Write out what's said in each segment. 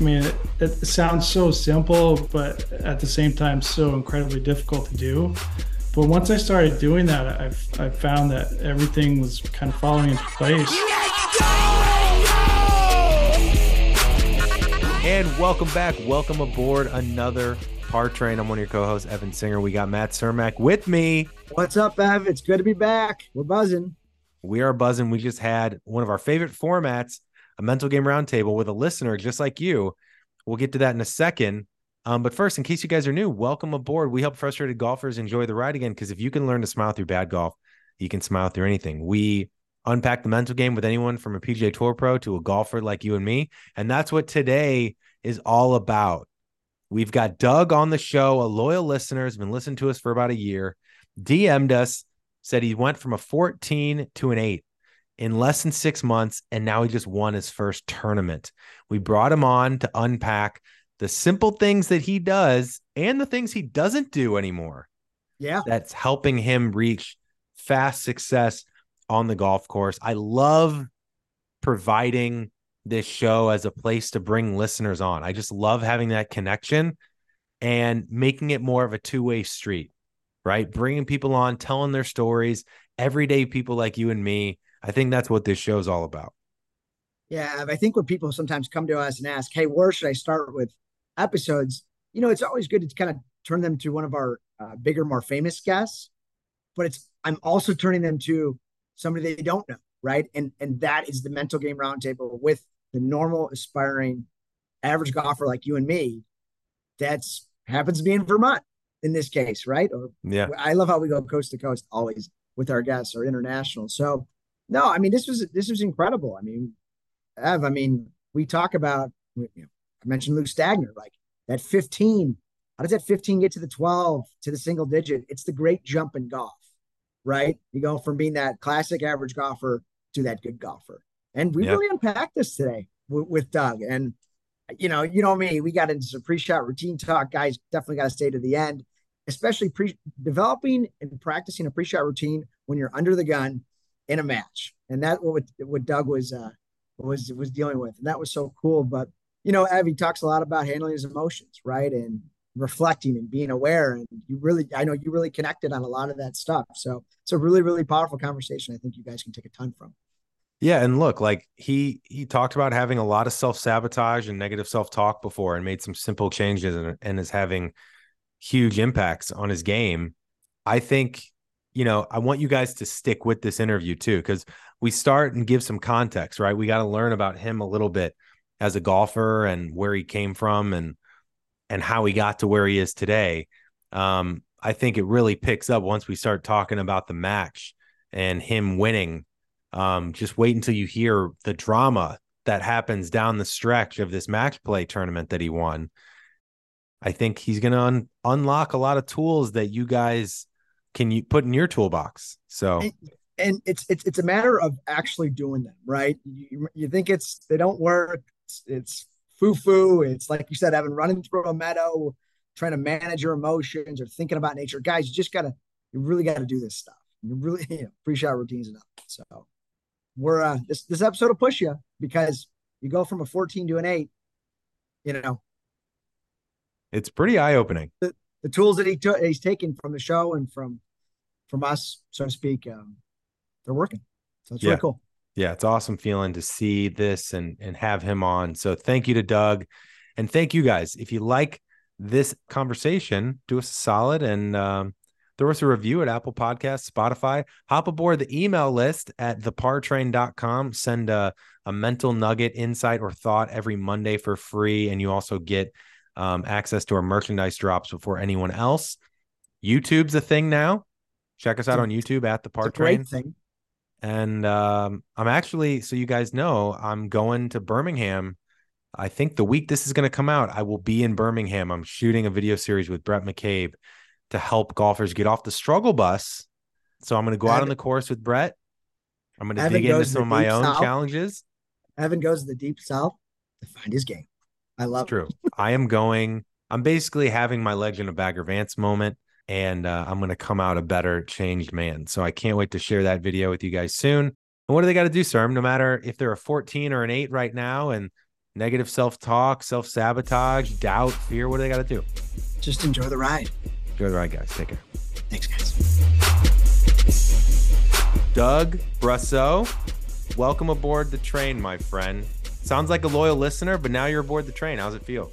I mean, it, it sounds so simple, but at the same time, so incredibly difficult to do. But once I started doing that, I've, I found that everything was kind of falling into place. And welcome back. Welcome aboard another Par Train. I'm one of your co-hosts, Evan Singer. We got Matt Cermak with me. What's up, Ev? It's good to be back. We're buzzing. We are buzzing. We just had one of our favorite formats, a mental game roundtable with a listener just like you. We'll get to that in a second. Um, but first, in case you guys are new, welcome aboard. We help frustrated golfers enjoy the ride again because if you can learn to smile through bad golf, you can smile through anything. We unpack the mental game with anyone from a PGA Tour pro to a golfer like you and me. And that's what today is all about. We've got Doug on the show, a loyal listener, has been listening to us for about a year, DM'd us, said he went from a 14 to an eight in less than six months, and now he just won his first tournament. We brought him on to unpack the simple things that he does and the things he doesn't do anymore. Yeah. That's helping him reach fast success on the golf course. I love providing this show as a place to bring listeners on. I just love having that connection and making it more of a two way street, right? Bringing people on, telling their stories, everyday people like you and me. I think that's what this show is all about. Yeah. I think when people sometimes come to us and ask, hey, where should I start with episodes? You know, it's always good to kind of turn them to one of our uh, bigger, more famous guests, but it's, I'm also turning them to somebody they don't know, right? And and that is the mental game roundtable with the normal aspiring average golfer like you and me. That's happens to be in Vermont in this case, right? Or yeah, I love how we go coast to coast always with our guests or international. So no, I mean this was this was incredible. I mean, Ev, I mean we talk about you know, I mentioned Luke Stagner, like that 15. How does that 15 get to the 12 to the single digit? It's the great jump in golf right? You go from being that classic average golfer to that good golfer. And we yep. really unpacked this today with, with, Doug. And, you know, you know me, we got into some pre shot routine talk. Guys definitely got to stay to the end, especially pre developing and practicing a pre shot routine when you're under the gun in a match. And that what what Doug was uh was was dealing with. And that was so cool. But you know, Evie talks a lot about handling his emotions, right? And reflecting and being aware and you really i know you really connected on a lot of that stuff so it's a really really powerful conversation i think you guys can take a ton from yeah and look like he he talked about having a lot of self-sabotage and negative self-talk before and made some simple changes and, and is having huge impacts on his game i think you know i want you guys to stick with this interview too because we start and give some context right we got to learn about him a little bit as a golfer and where he came from and and how he got to where he is today. Um, I think it really picks up once we start talking about the match and him winning. Um, just wait until you hear the drama that happens down the stretch of this match play tournament that he won. I think he's going to un- unlock a lot of tools that you guys can you put in your toolbox. So, and, and it's it's it's a matter of actually doing them, right? You, you think it's they don't work. It's, it's foo foo. It's like you said, having running through a meadow, trying to manage your emotions or thinking about nature. Guys, you just gotta, you really got to do this stuff. You really, you know, pre-shot routines enough. So we're uh this this episode will push you because you go from a 14 to an eight. You know, it's pretty eye opening. The, the tools that he took, he's taken from the show and from from us, so to speak, um, they're working. So it's yeah. really cool yeah, it's awesome feeling to see this and and have him on. So thank you to Doug, and thank you guys. If you like this conversation, do us a solid and um, throw us a review at Apple Podcasts, Spotify. Hop aboard the email list at thepartrain.com. Send a, a mental nugget, insight, or thought every Monday for free, and you also get um, access to our merchandise drops before anyone else. YouTube's a thing now. Check us out on YouTube at the Par Train. Thing. And um, I'm actually, so you guys know, I'm going to Birmingham. I think the week this is going to come out, I will be in Birmingham. I'm shooting a video series with Brett McCabe to help golfers get off the struggle bus. So I'm going to go Evan, out on the course with Brett. I'm going to dig into some of my own south. challenges. Evan goes to the deep south to find his game. I love True. I am going, I'm basically having my Legend of Bagger Vance moment and uh, I'm going to come out a better changed man. So I can't wait to share that video with you guys soon. And what do they got to do, sir? No matter if they're a 14 or an eight right now, and negative self talk, self sabotage, doubt, fear? What do they got to do? Just enjoy the ride. Enjoy the ride, guys. Take care. Thanks, guys. Doug Brosseau, welcome aboard the train, my friend. Sounds like a loyal listener, but now you're aboard the train. How's it feel?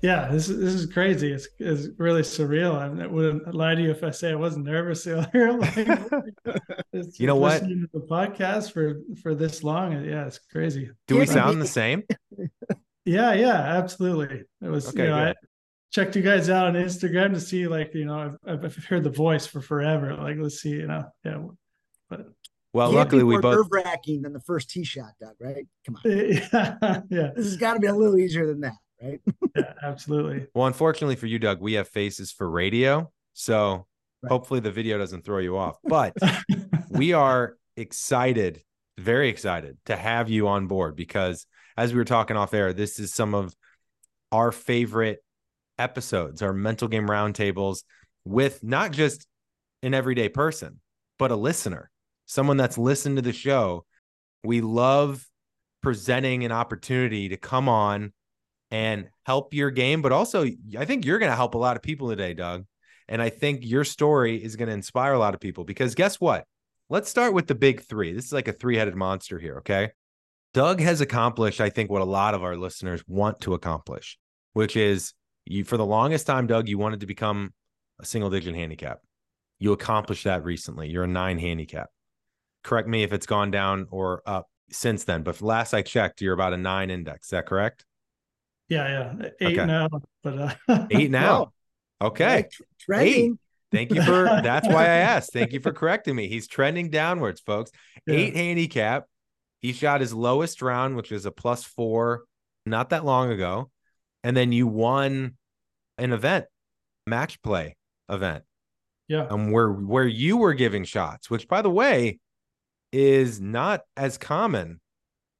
Yeah, this is this is crazy. It's, it's really surreal. I wouldn't lie to you if I say I wasn't nervous earlier. like, you know what? The podcast for for this long, yeah, it's crazy. Do we sound the same? Yeah, yeah, absolutely. It was. Okay, you know, I checked you guys out on Instagram to see, like, you know, I've, I've heard the voice for forever. Like, let's see, you know, yeah, but well, luckily we both nerve wracking than the first tee shot, Doug. Right? Come on. Yeah, yeah. This has got to be a little easier than that right? yeah, absolutely. Well, unfortunately for you, Doug, we have faces for radio. So right. hopefully the video doesn't throw you off. But we are excited, very excited to have you on board because as we were talking off air, this is some of our favorite episodes, our mental game roundtables with not just an everyday person, but a listener, someone that's listened to the show. We love presenting an opportunity to come on and help your game. But also, I think you're going to help a lot of people today, Doug. And I think your story is going to inspire a lot of people because guess what? Let's start with the big three. This is like a three headed monster here. Okay. Doug has accomplished, I think, what a lot of our listeners want to accomplish, which is you, for the longest time, Doug, you wanted to become a single digit handicap. You accomplished that recently. You're a nine handicap. Correct me if it's gone down or up since then, but last I checked, you're about a nine index. Is that correct? Yeah, yeah, eight okay. now, but uh... eight now. Okay, trending. Eight. Thank you for that's why I asked. Thank you for correcting me. He's trending downwards, folks. Yeah. Eight handicap. He shot his lowest round, which was a plus four, not that long ago, and then you won an event, match play event. Yeah, and where where you were giving shots, which by the way is not as common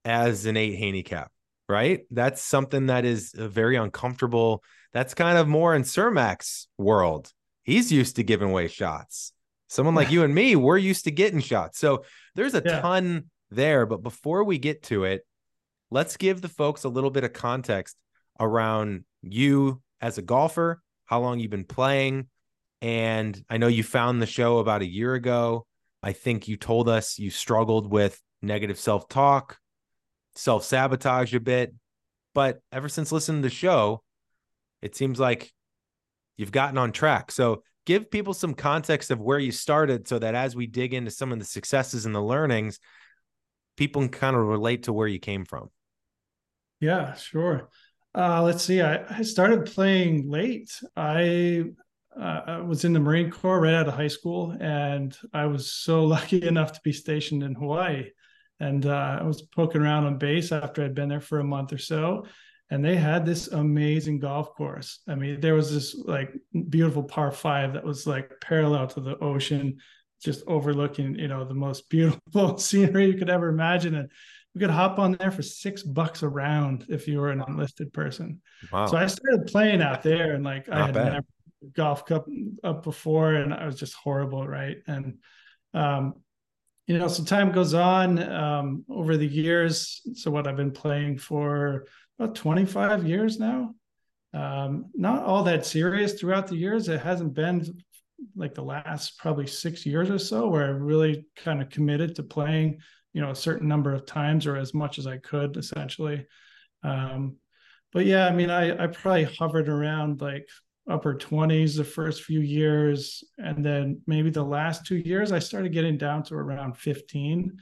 as an eight handicap right? That's something that is uh, very uncomfortable. That's kind of more in Cermak's world. He's used to giving away shots. Someone like you and me, we're used to getting shots. So there's a yeah. ton there. But before we get to it, let's give the folks a little bit of context around you as a golfer, how long you've been playing. And I know you found the show about a year ago. I think you told us you struggled with negative self talk, self sabotage a bit. But ever since listening to the show, it seems like you've gotten on track. So give people some context of where you started so that as we dig into some of the successes and the learnings, people can kind of relate to where you came from. Yeah, sure. Uh, let's see. I, I started playing late. I uh, I was in the Marine Corps right out of high school, and I was so lucky enough to be stationed in Hawaii and uh, I was poking around on base after I'd been there for a month or so, and they had this amazing golf course. I mean, there was this like beautiful par five that was like parallel to the ocean, just overlooking you know the most beautiful scenery you could ever imagine, and you could hop on there for six bucks a round if you were an enlisted person. Wow. So I started playing out there, and like Not I had bad. never golf cup up before, and I was just horrible, right? And um, you know, so time goes on um, over the years. So what I've been playing for about 25 years now. Um, not all that serious throughout the years. It hasn't been like the last probably six years or so where I really kind of committed to playing, you know, a certain number of times or as much as I could essentially. Um, but yeah, I mean, I, I probably hovered around like upper 20s the first few years and then maybe the last two years i started getting down to around 15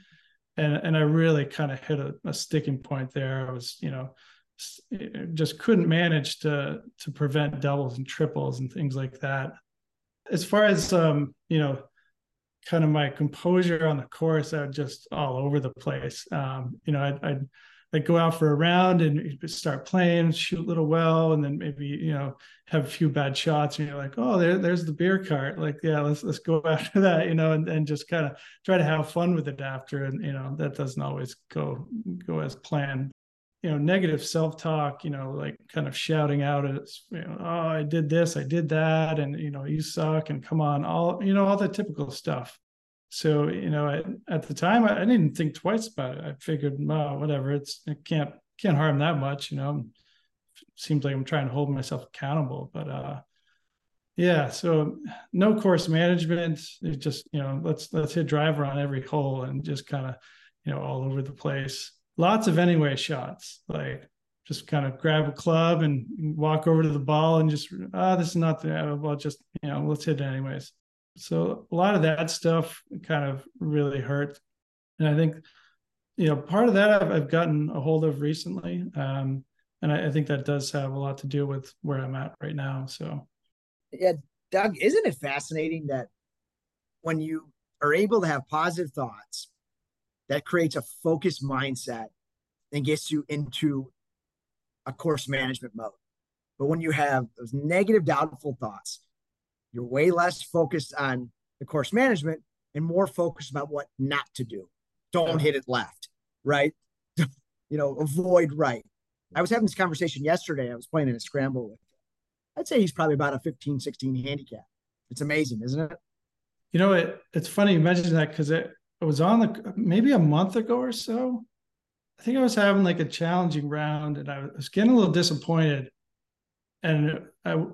and and i really kind of hit a, a sticking point there. I was you know just couldn't manage to to prevent doubles and triples and things like that. As far as um you know kind of my composure on the course i was just all over the place. Um you know i'd, Like go out for a round and start playing, shoot a little well, and then maybe you know have a few bad shots, and you're like, oh, there, there's the beer cart. Like, yeah, let's let's go after that, you know, and, and just kind of try to have fun with it after. And you know that doesn't always go go as planned. You know, negative self talk. You know, like kind of shouting out as you know, oh, I did this, I did that, and you know, you suck, and come on, all you know, all the typical stuff. So, you know, at, at the time, I, I, didn't think twice about it. I figured, well, whatever, it's, it can't can't harm that much, you know. Seems like I'm trying to hold myself accountable, but uh, yeah. So no course management. Just you know let's let's hit driver on every hole and just kind of you know all over the place. Lots of anyway shots, like just kind of grab a club and walk over to the ball and just ah, oh, this is not the well, just you know let's hit it anyways. So a lot of that stuff kind of really hurt, and I think you know part of that I've, I've gotten a hold of recently, um, and I, I think that does have a lot to do with where I'm at right now. So yeah, Doug, isn't it fascinating that when you are able to have positive thoughts, that creates a focused mindset and gets you into a course management mode. But when you have those negative, doubtful thoughts, you're way less focused on the course management and more focused about what not to do. Don't hit it left, right? you know, avoid right. I was having this conversation yesterday. I was playing in a scramble with, I'd say he's probably about a 15, 16 handicap. It's amazing, isn't it? You know, it, it's funny you mentioned that because it, it was on the maybe a month ago or so. I think I was having like a challenging round and I was getting a little disappointed. And I, I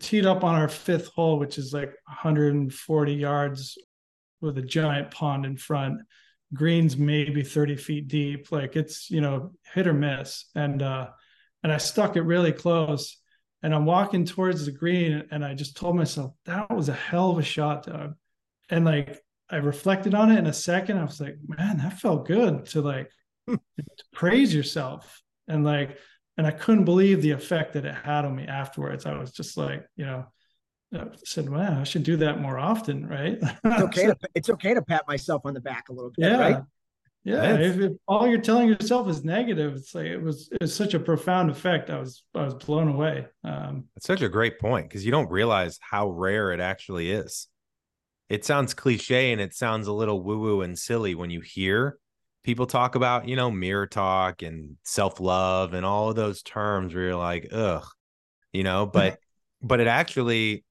teed up on our fifth hole, which is like 140 yards with a giant pond in front. Greens maybe 30 feet deep. Like it's, you know, hit or miss. And uh and I stuck it really close. And I'm walking towards the green and I just told myself, that was a hell of a shot, Doug. And like I reflected on it in a second. I was like, man, that felt good to like praise yourself and like and i couldn't believe the effect that it had on me afterwards. I was just like you know I said wow i should do that more often right? It's okay to, it's okay to pat myself on the back a little bit yeah. Right? yeah if, if, all you're telling yourself is negative it's like it was it's such a profound effect i was i was blown away um. It's such a great point because you don't realize how rare it actually is. It sounds cliche and it sounds a little woo woo and silly when you hear people talk about, you know, mirror talk and self love and all of those terms where you're like, ugh, you know, mm-hmm. but, but it actually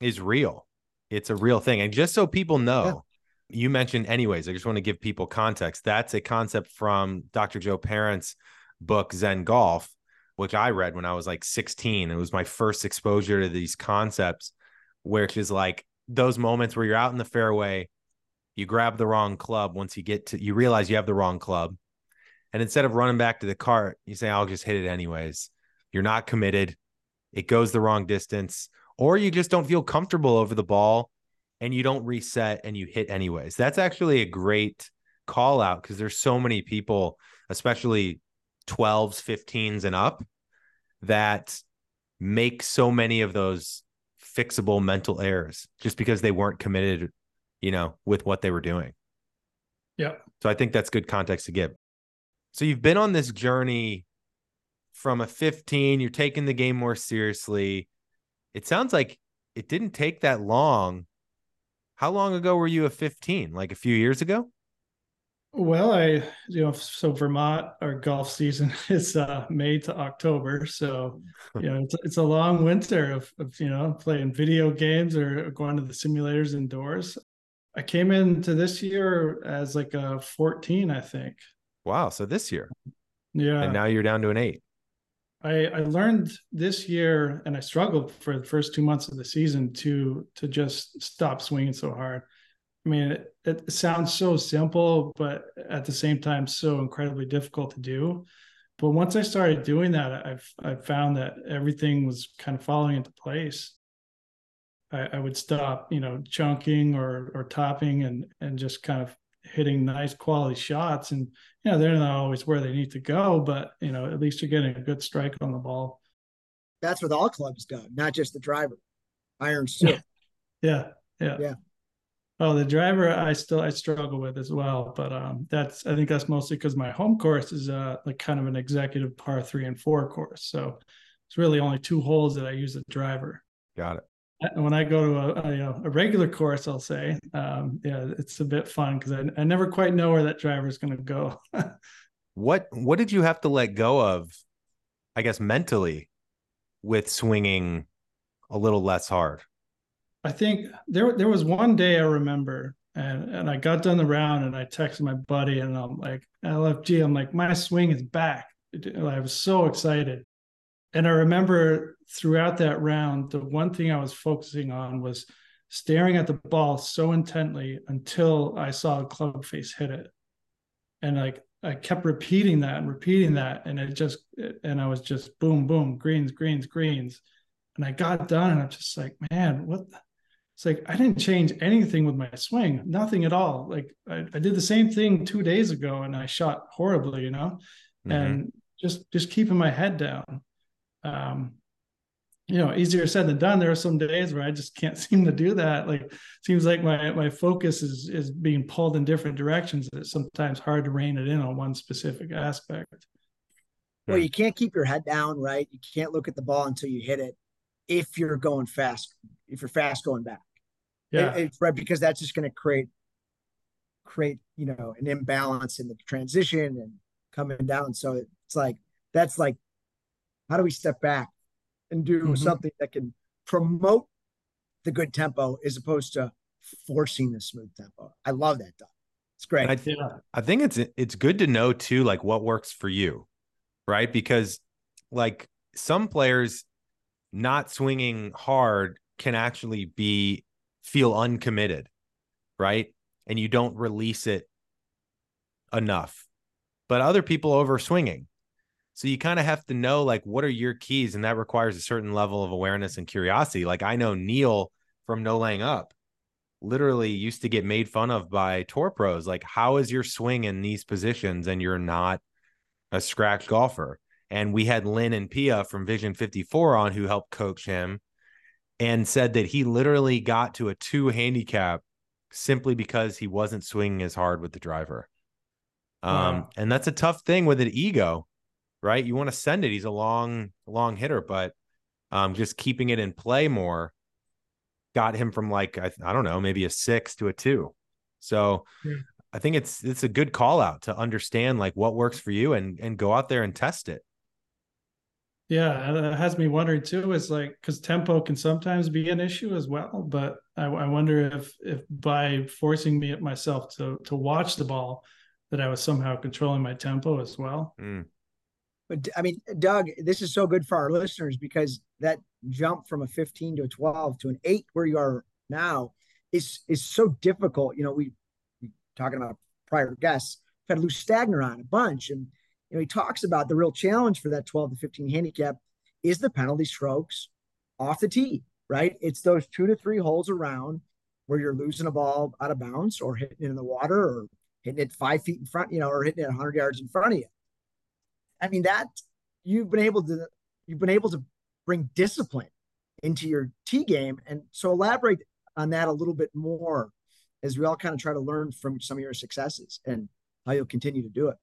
is real. It's a real thing. And just so people know, yeah. you mentioned, anyways, I just want to give people context. That's a concept from Dr. Joe Parent's book, Zen Golf, which I read when I was like 16. It was my first exposure to these concepts, which is like those moments where you're out in the fairway you grab the wrong club once you get to you realize you have the wrong club. And instead of running back to the cart you say i'll just hit it anyways. You're not committed. It goes the wrong distance. Or you just don't feel comfortable over the ball and you don't reset and you hit anyways. That's actually a great call out because there's so many people especially 12s 15s and up that make so many of those fixable mental errors just because they weren't committed you know, with what they were doing. Yeah. So I think that's good context to give. So you've been on this journey from a 15, you're taking the game more seriously. It sounds like it didn't take that long. How long ago were you a 15? Like a few years ago? Well, I, you know, so Vermont, our golf season is uh, May to October. So, you know, it's, it's a long winter of, of, you know, playing video games or going to the simulators indoors. I came into this year as like a 14, I think. Wow. So this year. Yeah. And now you're down to an eight. I, I learned this year and I struggled for the first two months of the season to to just stop swinging so hard. I mean, it, it sounds so simple, but at the same time, so incredibly difficult to do. But once I started doing that, I've I found that everything was kind of falling into place. I, I would stop, you know, chunking or or topping and and just kind of hitting nice quality shots. And you know, they're not always where they need to go, but you know, at least you're getting a good strike on the ball. That's what all clubs done, not just the driver. Irons too. Yeah. Yeah. Yeah. Well, the driver I still I struggle with as well, but um, that's I think that's mostly because my home course is uh like kind of an executive par three and four course, so it's really only two holes that I use the driver. Got it when I go to a, a, you know a regular course, I'll say, um, yeah, it's a bit fun because I, I never quite know where that driver is going to go. what what did you have to let go of? I guess mentally, with swinging a little less hard. I think there there was one day I remember, and and I got done the round, and I texted my buddy, and I'm like, LFG, I'm like, my swing is back. I was so excited. And I remember throughout that round, the one thing I was focusing on was staring at the ball so intently until I saw a club face hit it. And like I kept repeating that and repeating that. And it just, and I was just boom, boom, greens, greens, greens. And I got done and I'm just like, man, what? The? It's like I didn't change anything with my swing, nothing at all. Like I, I did the same thing two days ago and I shot horribly, you know, mm-hmm. and just just keeping my head down. Um, you know, easier said than done. There are some days where I just can't seem to do that. Like seems like my my focus is is being pulled in different directions. It's sometimes hard to rein it in on one specific aspect. Well, you can't keep your head down, right? You can't look at the ball until you hit it if you're going fast, if you're fast going back. Yeah. It, it's right because that's just going to create create, you know, an imbalance in the transition and coming down. So it's like that's like how do we step back and do mm-hmm. something that can promote the good tempo as opposed to forcing the smooth tempo. I love that. Doug. It's great. I, th- I think it's it's good to know too, like what works for you, right? Because like some players not swinging hard can actually be feel uncommitted, right? And you don't release it enough. But other people over swinging. So you kind of have to know like what are your keys and that requires a certain level of awareness and curiosity. Like I know Neil from No Laying Up literally used to get made fun of by tour pros like how is your swing in these positions and you're not a scratch golfer and we had Lynn and Pia from Vision 54 on who helped coach him and said that he literally got to a two handicap simply because he wasn't swinging as hard with the driver. Um, wow. and that's a tough thing with an ego, right? You want to send it. He's a long, long hitter, but um, just keeping it in play more got him from like I, I don't know, maybe a six to a two. So yeah. I think it's it's a good call out to understand like what works for you and and go out there and test it. Yeah, it has me wondering too. Is like because tempo can sometimes be an issue as well, but I, I, wonder if if by forcing me at myself to to watch the ball, that I was somehow controlling my tempo as well. Mm. But I mean, Doug, this is so good for our listeners because that jump from a 15 to a 12 to an eight where you are now is is so difficult. You know, we, we talking about prior guests, I've had Lou Stagner on a bunch, and you know, he talks about the real challenge for that 12 to 15 handicap is the penalty strokes off the tee, right? It's those two to three holes around where you're losing a ball out of bounds or hitting it in the water or hitting it five feet in front, you know, or hitting it 100 yards in front of you. I mean, that you've been able to, you've been able to bring discipline into your tee game. And so elaborate on that a little bit more as we all kind of try to learn from some of your successes and how you'll continue to do it.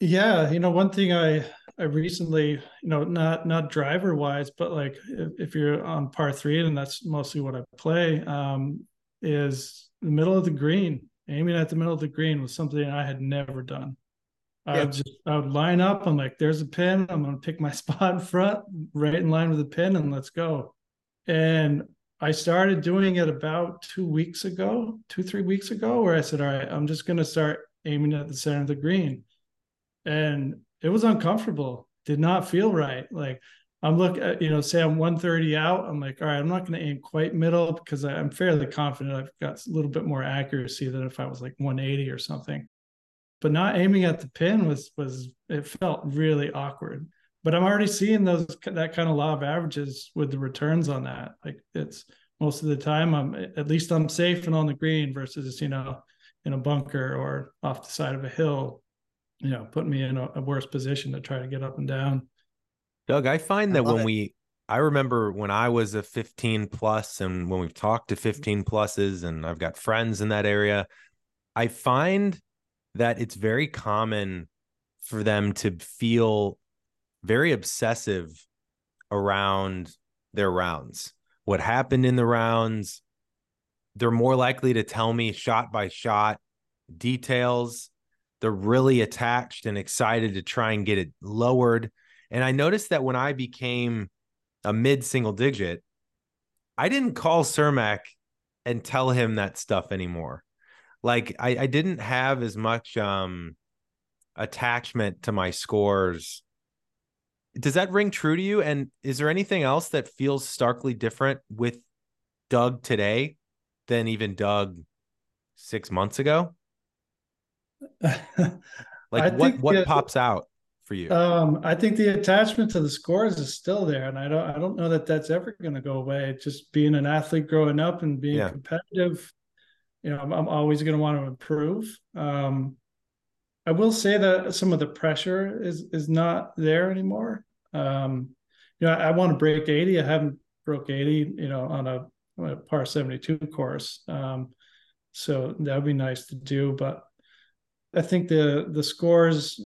Yeah, you know, one thing I I recently, you know, not not driver wise, but like if, if you're on par three, and that's mostly what I play, um, is the middle of the green. Aiming at the middle of the green was something I had never done. I would just I would line up. I'm like, there's a pin. I'm gonna pick my spot in front, right in line with the pin, and let's go. And I started doing it about two weeks ago, two three weeks ago, where I said, all right, I'm just gonna start aiming at the center of the green and it was uncomfortable. Did not feel right. Like I'm looking at, uh, you know, say I'm 130 out. I'm like, all right, I'm not going to aim quite middle because I'm fairly confident I've got a little bit more accuracy than if I was like 180 or something. But not aiming at the pin was was it felt really awkward. But I'm already seeing those that kind of law of averages with the returns on that. Like it's most of the time I'm at least I'm safe and on the green versus you know in a bunker or off the side of a hill you know, put me in a, a, worse position to try to get up and down. Doug, I find that I when it. we, I remember when I was a 15 plus and when we've talked to 15 pluses and I've got friends in that area, I find that it's very common for them to feel very obsessive around their rounds. What happened in the rounds, they're more likely to tell me shot by shot details they're really attached and excited to try and get it lowered. And I noticed that when I became a mid single digit, I didn't call Cermak and tell him that stuff anymore. Like I, I didn't have as much um attachment to my scores. Does that ring true to you? And is there anything else that feels starkly different with Doug today than even Doug six months ago? like what what the, pops out for you? Um, I think the attachment to the scores is still there, and I don't I don't know that that's ever going to go away. Just being an athlete growing up and being yeah. competitive, you know, I'm, I'm always going to want to improve. Um, I will say that some of the pressure is is not there anymore. Um, you know, I, I want to break 80. I haven't broke 80, you know, on a, on a par 72 course. Um, so that would be nice to do, but I think the the scores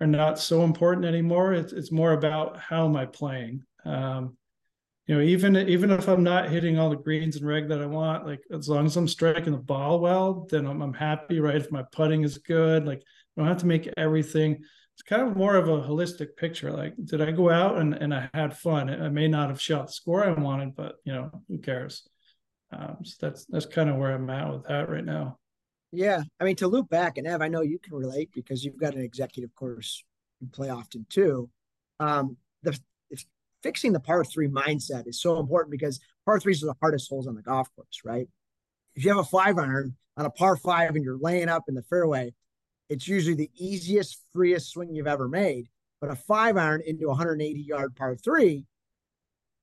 are not so important anymore. It's it's more about how am I playing. Um, you know, even even if I'm not hitting all the greens and reg that I want, like as long as I'm striking the ball well, then I'm, I'm happy, right? If my putting is good, like I don't have to make everything. It's kind of more of a holistic picture. Like, did I go out and, and I had fun? I may not have shot the score I wanted, but you know, who cares? Um, so that's that's kind of where I'm at with that right now. Yeah, I mean to loop back and Ev, I know you can relate because you've got an executive course you play often too. Um, the fixing the par three mindset is so important because par threes are the hardest holes on the golf course, right? If you have a five iron on a par five and you're laying up in the fairway, it's usually the easiest, freest swing you've ever made. But a five iron into 180 yard par three,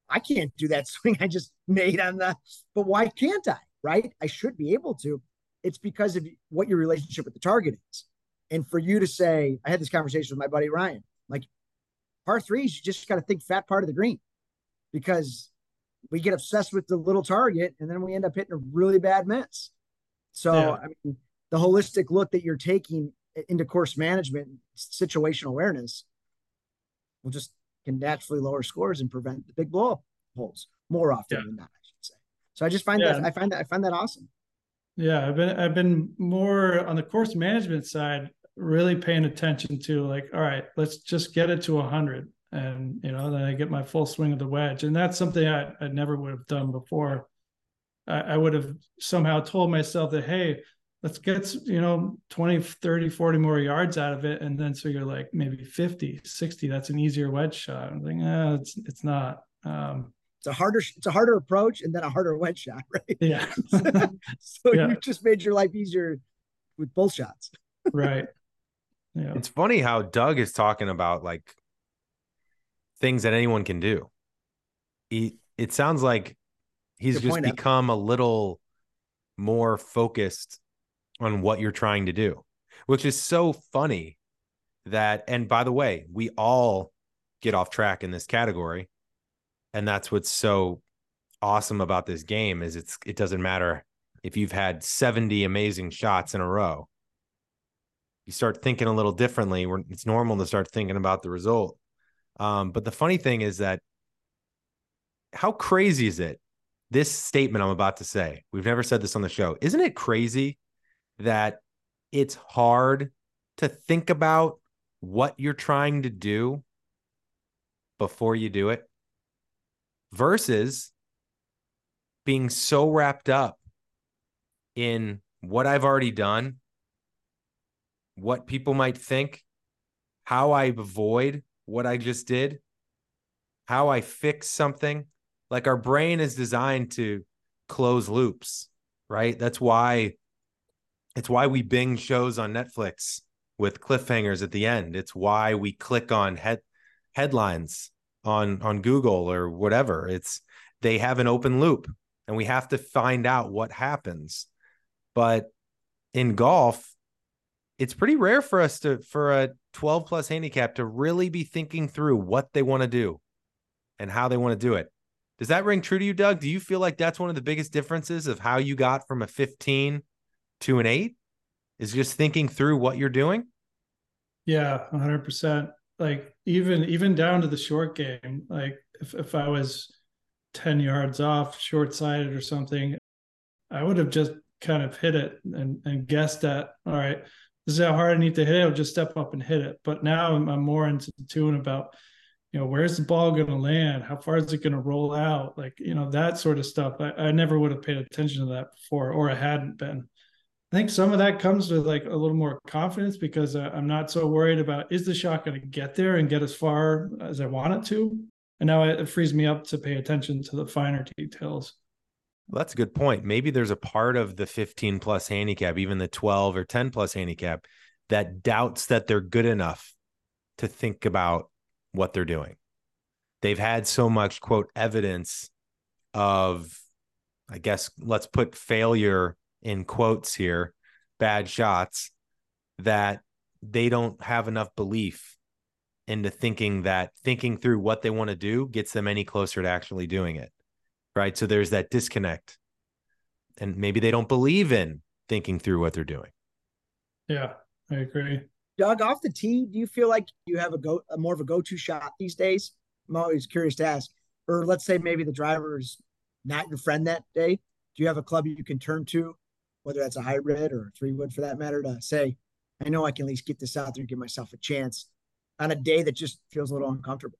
I can't do that swing I just made on the. But why can't I? Right? I should be able to. It's because of what your relationship with the target is. And for you to say, I had this conversation with my buddy Ryan, like par threes, you just got to think fat part of the green because we get obsessed with the little target and then we end up hitting a really bad miss. So, yeah. I mean, the holistic look that you're taking into course management, situational awareness will just can naturally lower scores and prevent the big blow holes more often yeah. than not, I should say. So I just find yeah. that I find that I find that awesome. Yeah, I've been I've been more on the course management side, really paying attention to like, all right, let's just get it to a hundred. And you know, then I get my full swing of the wedge. And that's something I, I never would have done before. I, I would have somehow told myself that, hey, let's get you know 20 30 40 more yards out of it and then so you're like maybe 50 60 that's an easier wedge shot i'm like eh, it's it's not um it's a harder it's a harder approach and then a harder wedge shot right yeah so yeah. you just made your life easier with both shots right yeah it's funny how doug is talking about like things that anyone can do he, it sounds like he's Good just become up. a little more focused on what you're trying to do, which is so funny that, and by the way, we all get off track in this category. And that's what's so awesome about this game is it's it doesn't matter if you've had 70 amazing shots in a row. You start thinking a little differently. It's normal to start thinking about the result. Um, but the funny thing is that how crazy is it? This statement I'm about to say, we've never said this on the show. Isn't it crazy that it's hard to think about what you're trying to do before you do it versus being so wrapped up in what I've already done, what people might think, how I avoid what I just did, how I fix something. Like our brain is designed to close loops, right? That's why it's why we bing shows on Netflix with cliffhangers at the end. It's why we click on head headlines on on Google or whatever. It's they have an open loop and we have to find out what happens. But in golf, it's pretty rare for us to for a 12 plus handicap to really be thinking through what they want to do and how they want to do it. Does that ring true to you, Doug? Do you feel like that's one of the biggest differences of how you got from a 15 to an eight is just thinking through what you're doing yeah 100% like even even down to the short game like if, if i was 10 yards off short sided or something i would have just kind of hit it and, and guessed at, all right this is how hard i need to hit it i'll just step up and hit it? But now i'm, I'm more into tune about you know where's the ball going to land? How far is it going to roll out? Like you know that sort of stuff. I, I never would have paid attention to that before or i hadn't been. I think some of that comes with like a little more confidence because uh, I'm not so worried about is the shot going to get there and get as far as I want it to. And now it frees me up to pay attention to the finer details. Well, that's a good point. Maybe there's a part of the 15 plus handicap, even the 12 or 10 plus handicap, that doubts that they're good enough to think about what they're doing. They've had so much, quote, evidence of, I guess, let's put failure in quotes here, bad shots, that they don't have enough belief into thinking that thinking through what they want to do gets them any closer to actually doing it. Right. So there's that disconnect. And maybe they don't believe in thinking through what they're doing. Yeah, I agree. Doug, off the tee, do you feel like you have a go a more of a go-to shot these days? I'm always curious to ask. Or let's say maybe the driver is not your friend that day. Do you have a club you can turn to, whether that's a hybrid or a three wood for that matter, to say, I know I can at least get this out there and give myself a chance on a day that just feels a little uncomfortable.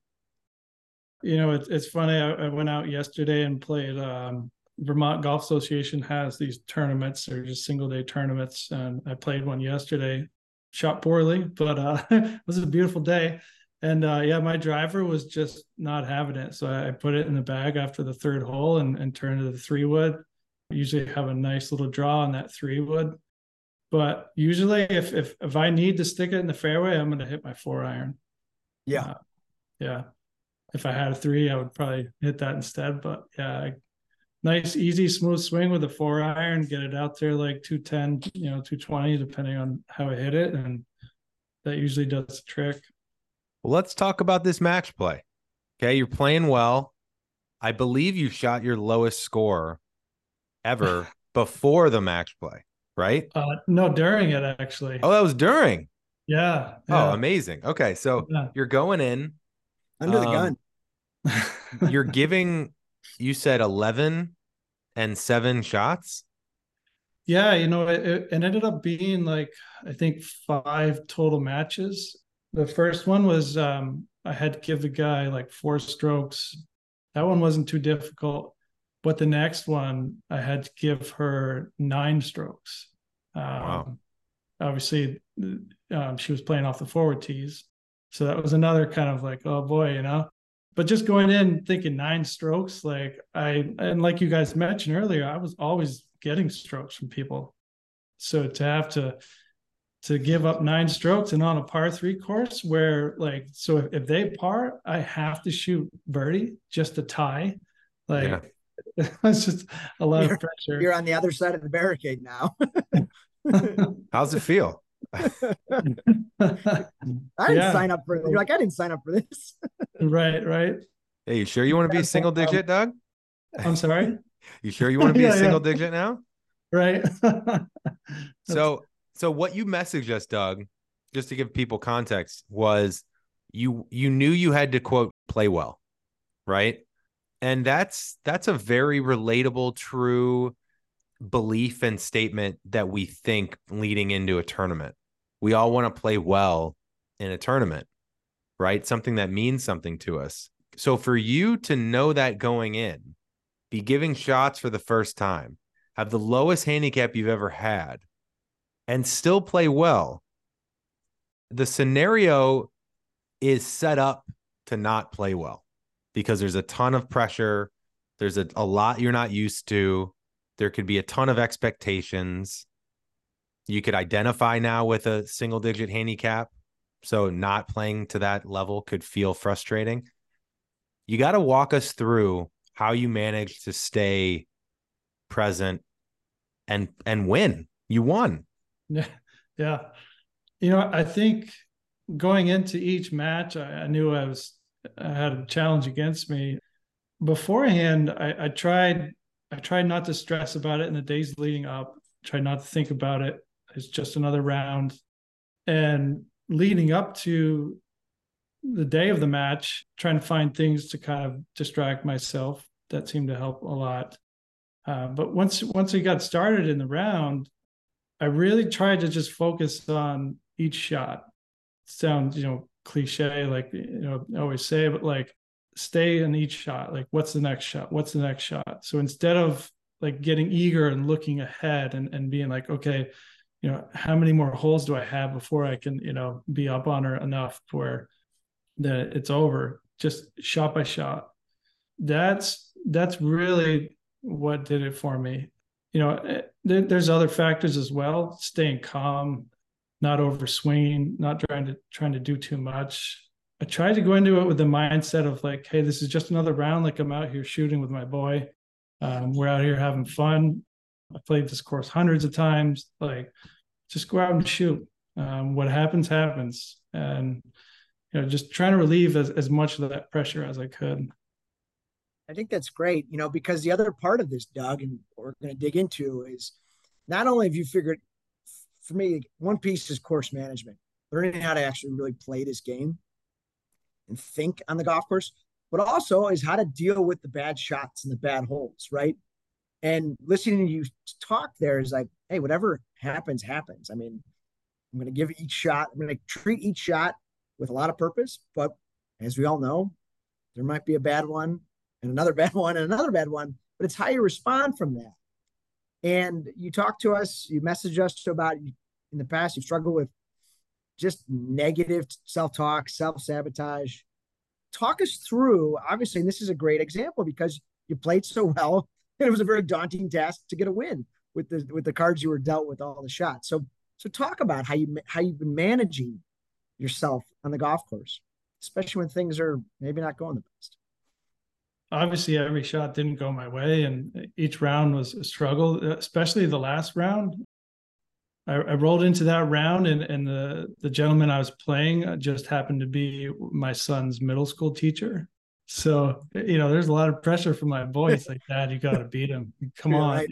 You know, it's it's funny. I, I went out yesterday and played. Um, Vermont Golf Association has these tournaments. They're just single day tournaments, and I played one yesterday. Shot poorly, but uh, it was a beautiful day. And uh, yeah, my driver was just not having it, so I put it in the bag after the third hole and, and turned to the three wood. I usually have a nice little draw on that three wood, but usually, if if if I need to stick it in the fairway, I'm going to hit my four iron. Yeah, uh, yeah. If I had a three, I would probably hit that instead. But yeah, nice, easy, smooth swing with a four iron. Get it out there like two ten, you know, two twenty, depending on how I hit it, and that usually does the trick. Well, let's talk about this match play. Okay, you're playing well. I believe you shot your lowest score ever before the match play right? Uh, no, during it actually. Oh, that was during. Yeah. Oh, yeah. Oh, amazing. Okay, so yeah. you're going in under um, the gun. You're giving. You said eleven and seven shots. Yeah, you know, it, it ended up being like I think five total matches. The first one was um, I had to give the guy like four strokes. That one wasn't too difficult. But the next one, I had to give her nine strokes. Um, wow. Obviously, um, she was playing off the forward tees. So that was another kind of like, oh boy, you know. But just going in thinking nine strokes, like I, and like you guys mentioned earlier, I was always getting strokes from people. So to have to, to give up nine strokes and on a par three course where like so if, if they par i have to shoot birdie just to tie like yeah. it's just a lot you're, of pressure. You're on the other side of the barricade now. How's it feel? I didn't yeah. sign up for You're like, I didn't sign up for this. right, right. Hey, you sure you want to be a single digit, Doug? I'm sorry. You sure you want to be yeah, a single yeah. digit now? Right. so, so what you messaged us, Doug, just to give people context, was you you knew you had to quote play well, right? and that's that's a very relatable true belief and statement that we think leading into a tournament we all want to play well in a tournament right something that means something to us so for you to know that going in be giving shots for the first time have the lowest handicap you've ever had and still play well the scenario is set up to not play well because there's a ton of pressure. There's a, a lot you're not used to. There could be a ton of expectations. You could identify now with a single digit handicap. So not playing to that level could feel frustrating. You got to walk us through how you managed to stay present and and win. You won. Yeah. Yeah. You know, I think going into each match, I, I knew I was had a challenge against me. Beforehand, I, I tried I tried not to stress about it in the days leading up. Tried not to think about it. It's just another round. And leading up to the day of the match, trying to find things to kind of distract myself. That seemed to help a lot. Uh, but once once we got started in the round, I really tried to just focus on each shot. Sounds you know cliche like you know I always say but like stay in each shot like what's the next shot what's the next shot so instead of like getting eager and looking ahead and, and being like, okay, you know, how many more holes do I have before I can, you know, be up on her enough where that it's over, just shot by shot. That's that's really what did it for me. You know, eh, there, there's other factors as well. Staying calm, not over swinging, not trying to trying to do too much. I tried to go into it with the mindset of like, hey, this is just another round. Like I'm out here shooting with my boy. Um, we're out here having fun. I played this course hundreds of times. Like, just go out and shoot. Um, what happens, happens. And you know, just trying to relieve as, as much of that pressure as I could. I think that's great, you know, because the other part of this, Doug, and we're going to dig into is not only have you figured, for me, one piece is course management, learning how to actually really play this game and think on the golf course, but also is how to deal with the bad shots and the bad holes, right? And listening to you talk there is like, hey, whatever happens, happens. I mean, I'm going to give each shot, I'm going to treat each shot with a lot of purpose, but as we all know, there might be a bad one and another bad one and another bad one, but it's how you respond from that. And you talk to us, you message us about in the past, you've struggled with just negative self talk, self sabotage. Talk us through, obviously, and this is a great example because you played so well, and it was a very daunting task to get a win with the with the cards you were dealt with all the shots. So so talk about how you how you've been managing yourself on the golf course, especially when things are maybe not going the best. Obviously every shot didn't go my way and each round was a struggle especially the last round. I, I rolled into that round and, and the, the gentleman i was playing just happened to be my son's middle school teacher so you know there's a lot of pressure from my boys like dad you got to beat him come on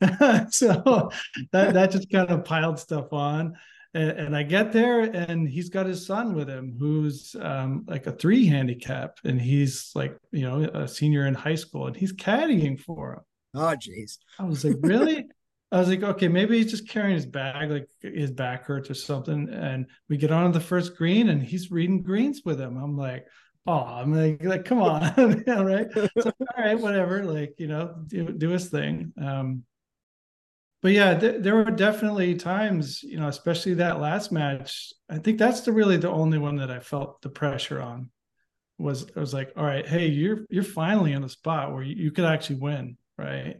right. so that, that just kind of piled stuff on and, and, I get there, and he's got his son with him, who's um, like a three handicap, and he's like, you know, a senior in high school, and he's caddying for him. Oh, jeez. I was like, really? I was like, okay, maybe he's just carrying his bag, like his back hurts or something. And we get on the first green, and he's reading greens with him. I'm like, oh, I'm like, like, come on, yeah, right? So, all right, whatever. Like, you know, do do his thing. Um, but yeah, th- there were definitely times, you know, especially that last match. I think that's the really the only one that I felt the pressure on. Was I was like, all right, hey, you're you're finally in a spot where you, you could actually win, right?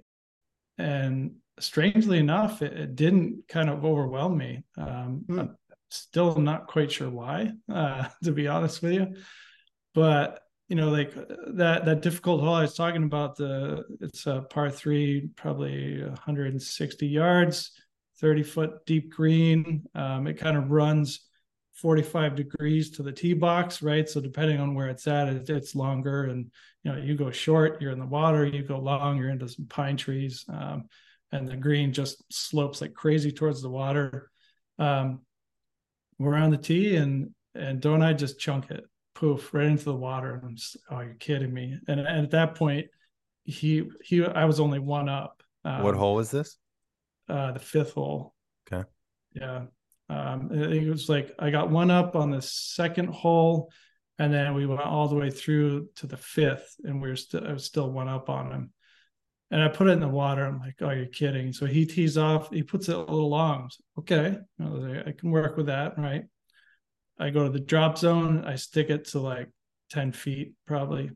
And strangely enough, it, it didn't kind of overwhelm me. Um, hmm. I'm still not quite sure why, uh, to be honest with you. But you know, like that that difficult hole I was talking about. The it's a par three, probably 160 yards, 30 foot deep green. Um, it kind of runs 45 degrees to the tee box, right? So depending on where it's at, it, it's longer. And you know, you go short, you're in the water. You go long, you're into some pine trees. Um, and the green just slopes like crazy towards the water. Um, we're on the tee, and and don't I just chunk it? Poof right into the water and i'm just oh you're kidding me. And, and at that point he he i was only one up um, what hole was this? uh the fifth hole. Okay. Yeah um it was like i got one up on the second hole and then we went all the way through to the fifth and we were still i was still one up on him. And i put it in the water. I'm like oh you're kidding. So he tees off he puts it a little long. Okay. I can work with that right I go to the drop zone. I stick it to like 10 feet probably.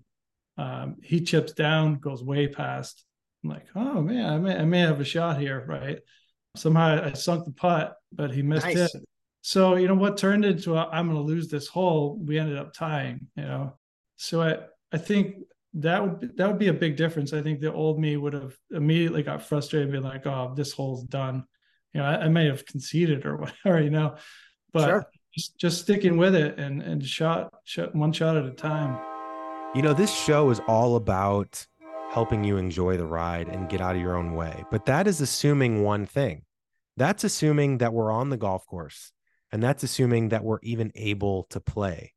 Um, he chips down, goes way past. I'm like, oh man, I may, I may have a shot here, right? Somehow I sunk the putt, but he missed nice. it. So, you know, what turned into i am going to lose this hole, we ended up tying, you know. So I, I think that would be, that would be a big difference. I think the old me would have immediately got frustrated, and be like, "Oh, this hole's done." You know, I, I may have conceded or whatever, you know. But sure just just sticking with it and and shot shot one shot at a time. You know, this show is all about helping you enjoy the ride and get out of your own way. But that is assuming one thing. That's assuming that we're on the golf course and that's assuming that we're even able to play.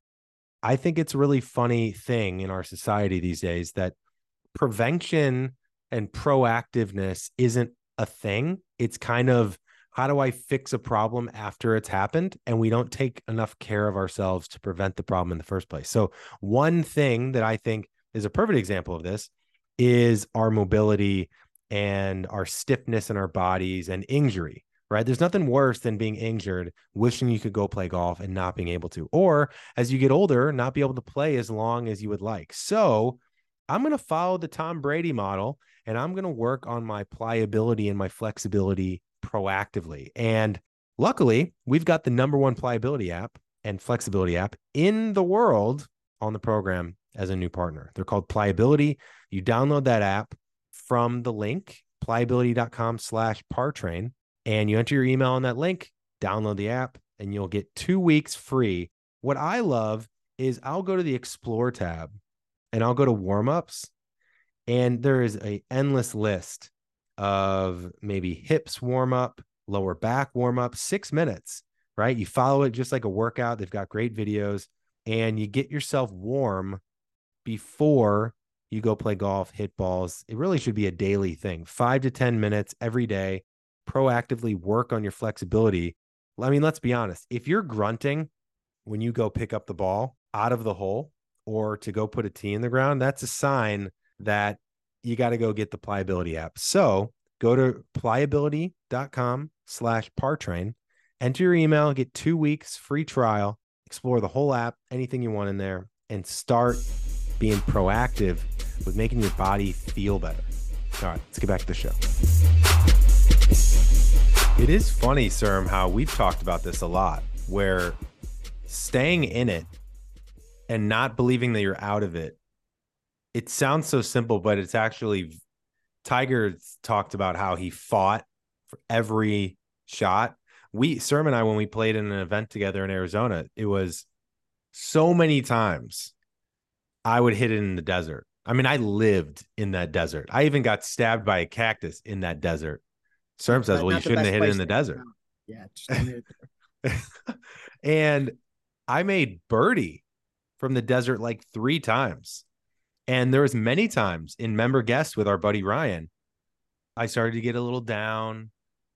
I think it's a really funny thing in our society these days that prevention and proactiveness isn't a thing. It's kind of how do I fix a problem after it's happened? And we don't take enough care of ourselves to prevent the problem in the first place. So, one thing that I think is a perfect example of this is our mobility and our stiffness in our bodies and injury, right? There's nothing worse than being injured, wishing you could go play golf and not being able to, or as you get older, not be able to play as long as you would like. So I'm going to follow the Tom Brady model and I'm going to work on my pliability and my flexibility proactively. And luckily, we've got the number one pliability app and flexibility app in the world on the program as a new partner. They're called Pliability. You download that app from the link pliability.com slash partrain and you enter your email on that link, download the app, and you'll get two weeks free. What I love is I'll go to the explore tab and I'll go to warm-ups and there is a endless list of maybe hips warm up, lower back warm up, 6 minutes, right? You follow it just like a workout. They've got great videos and you get yourself warm before you go play golf, hit balls. It really should be a daily thing. 5 to 10 minutes every day. Proactively work on your flexibility. I mean, let's be honest. If you're grunting when you go pick up the ball out of the hole or to go put a tee in the ground, that's a sign that you got to go get the pliability app. So go to pliability.com slash partrain, enter your email, get two weeks free trial, explore the whole app, anything you want in there, and start being proactive with making your body feel better. All right, let's get back to the show. It is funny, Serm, how we've talked about this a lot, where staying in it and not believing that you're out of it it sounds so simple, but it's actually Tiger talked about how he fought for every shot. We Serm and I, when we played in an event together in Arizona, it was so many times I would hit it in the desert. I mean, I lived in that desert. I even got stabbed by a cactus in that desert. Serm says, "Well, you shouldn't have hit it in the desert." Yeah, and I made birdie from the desert like three times. And there was many times in member guests with our buddy Ryan, I started to get a little down.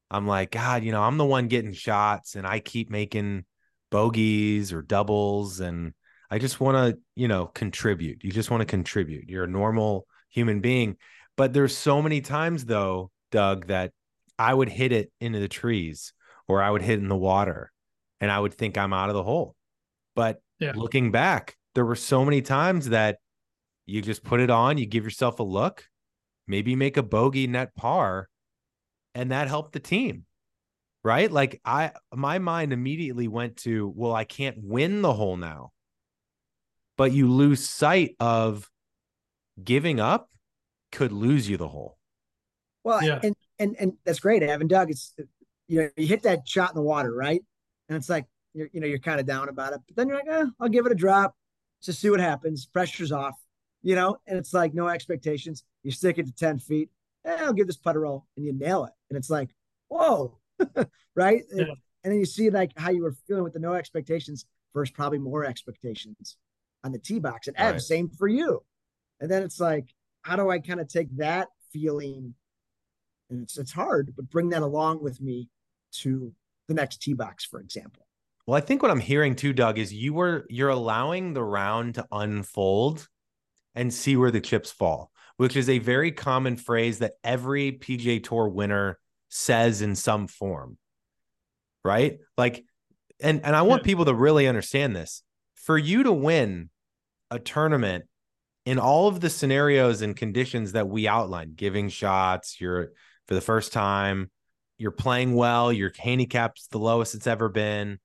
I'm like, God, you know, I'm the one getting shots and I keep making bogeys or doubles. And I just want to, you know, contribute. You just want to contribute. You're a normal human being. But there's so many times though, Doug, that I would hit it into the trees or I would hit in the water and I would think I'm out of the hole. But yeah. looking back, there were so many times that you just put it on, you give yourself a look, maybe make a bogey net par, and that helped the team. Right. Like I, my mind immediately went to, well, I can't win the hole now. But you lose sight of giving up could lose you the hole. Well, yeah. and, and, and that's great, Evan Doug. It's, you know, you hit that shot in the water, right? And it's like, you're, you know, you're kind of down about it, but then you're like, eh, I'll give it a drop. Just see what happens. Pressure's off you know, and it's like no expectations. You stick it to 10 feet, eh, I'll give this putter roll and you nail it. And it's like, whoa, right? Yeah. And, and then you see like how you were feeling with the no expectations versus probably more expectations on the tee box. And Ed, right. same for you. And then it's like, how do I kind of take that feeling? And it's it's hard, but bring that along with me to the next tee box, for example. Well, I think what I'm hearing too, Doug, is you were you're allowing the round to unfold and see where the chips fall, which is a very common phrase that every PGA Tour winner says in some form. Right? Like and and I want people to really understand this. For you to win a tournament in all of the scenarios and conditions that we outlined, giving shots, you're for the first time, you're playing well, your handicap's the lowest it's ever been.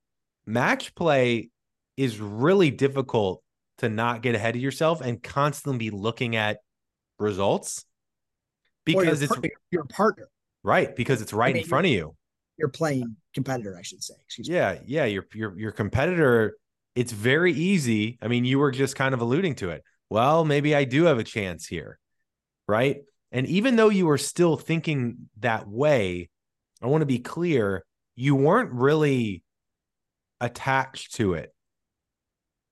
Match play is really difficult to not get ahead of yourself and constantly be looking at results because it's your partner. Right, because it's right I mean, in front of you. You're playing competitor, I should say. Excuse yeah, me. Yeah, yeah, your your your competitor it's very easy. I mean, you were just kind of alluding to it. Well, maybe I do have a chance here. Right? And even though you were still thinking that way, I want to be clear, you weren't really attached to it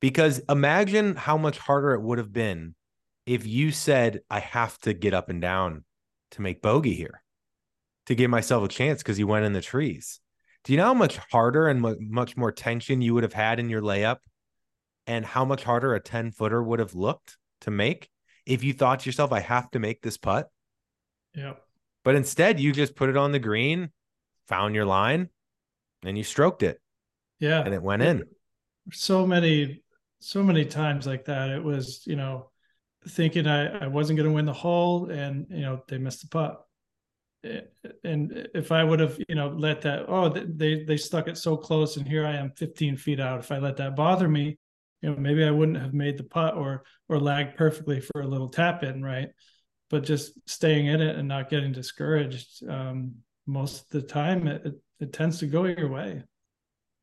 because imagine how much harder it would have been if you said, I have to get up and down to make bogey here to give myself a chance because you went in the trees. Do you know how much harder and much more tension you would have had in your layup and how much harder a 10 footer would have looked to make if you thought to yourself, I have to make this putt? Yeah. But instead, you just put it on the green, found your line, and you stroked it. Yeah. And it went in. So many, so many times like that. It was, you know, thinking I, I wasn't going to win the hole and, you know, they missed the putt. And if I would have, you know, let that, oh, they, they stuck it so close and here I am 15 feet out. If I let that bother me, you know, maybe I wouldn't have made the putt or, or lagged perfectly for a little tap in. Right. But just staying in it and not getting discouraged. Um, most of the time it, it, it tends to go your way.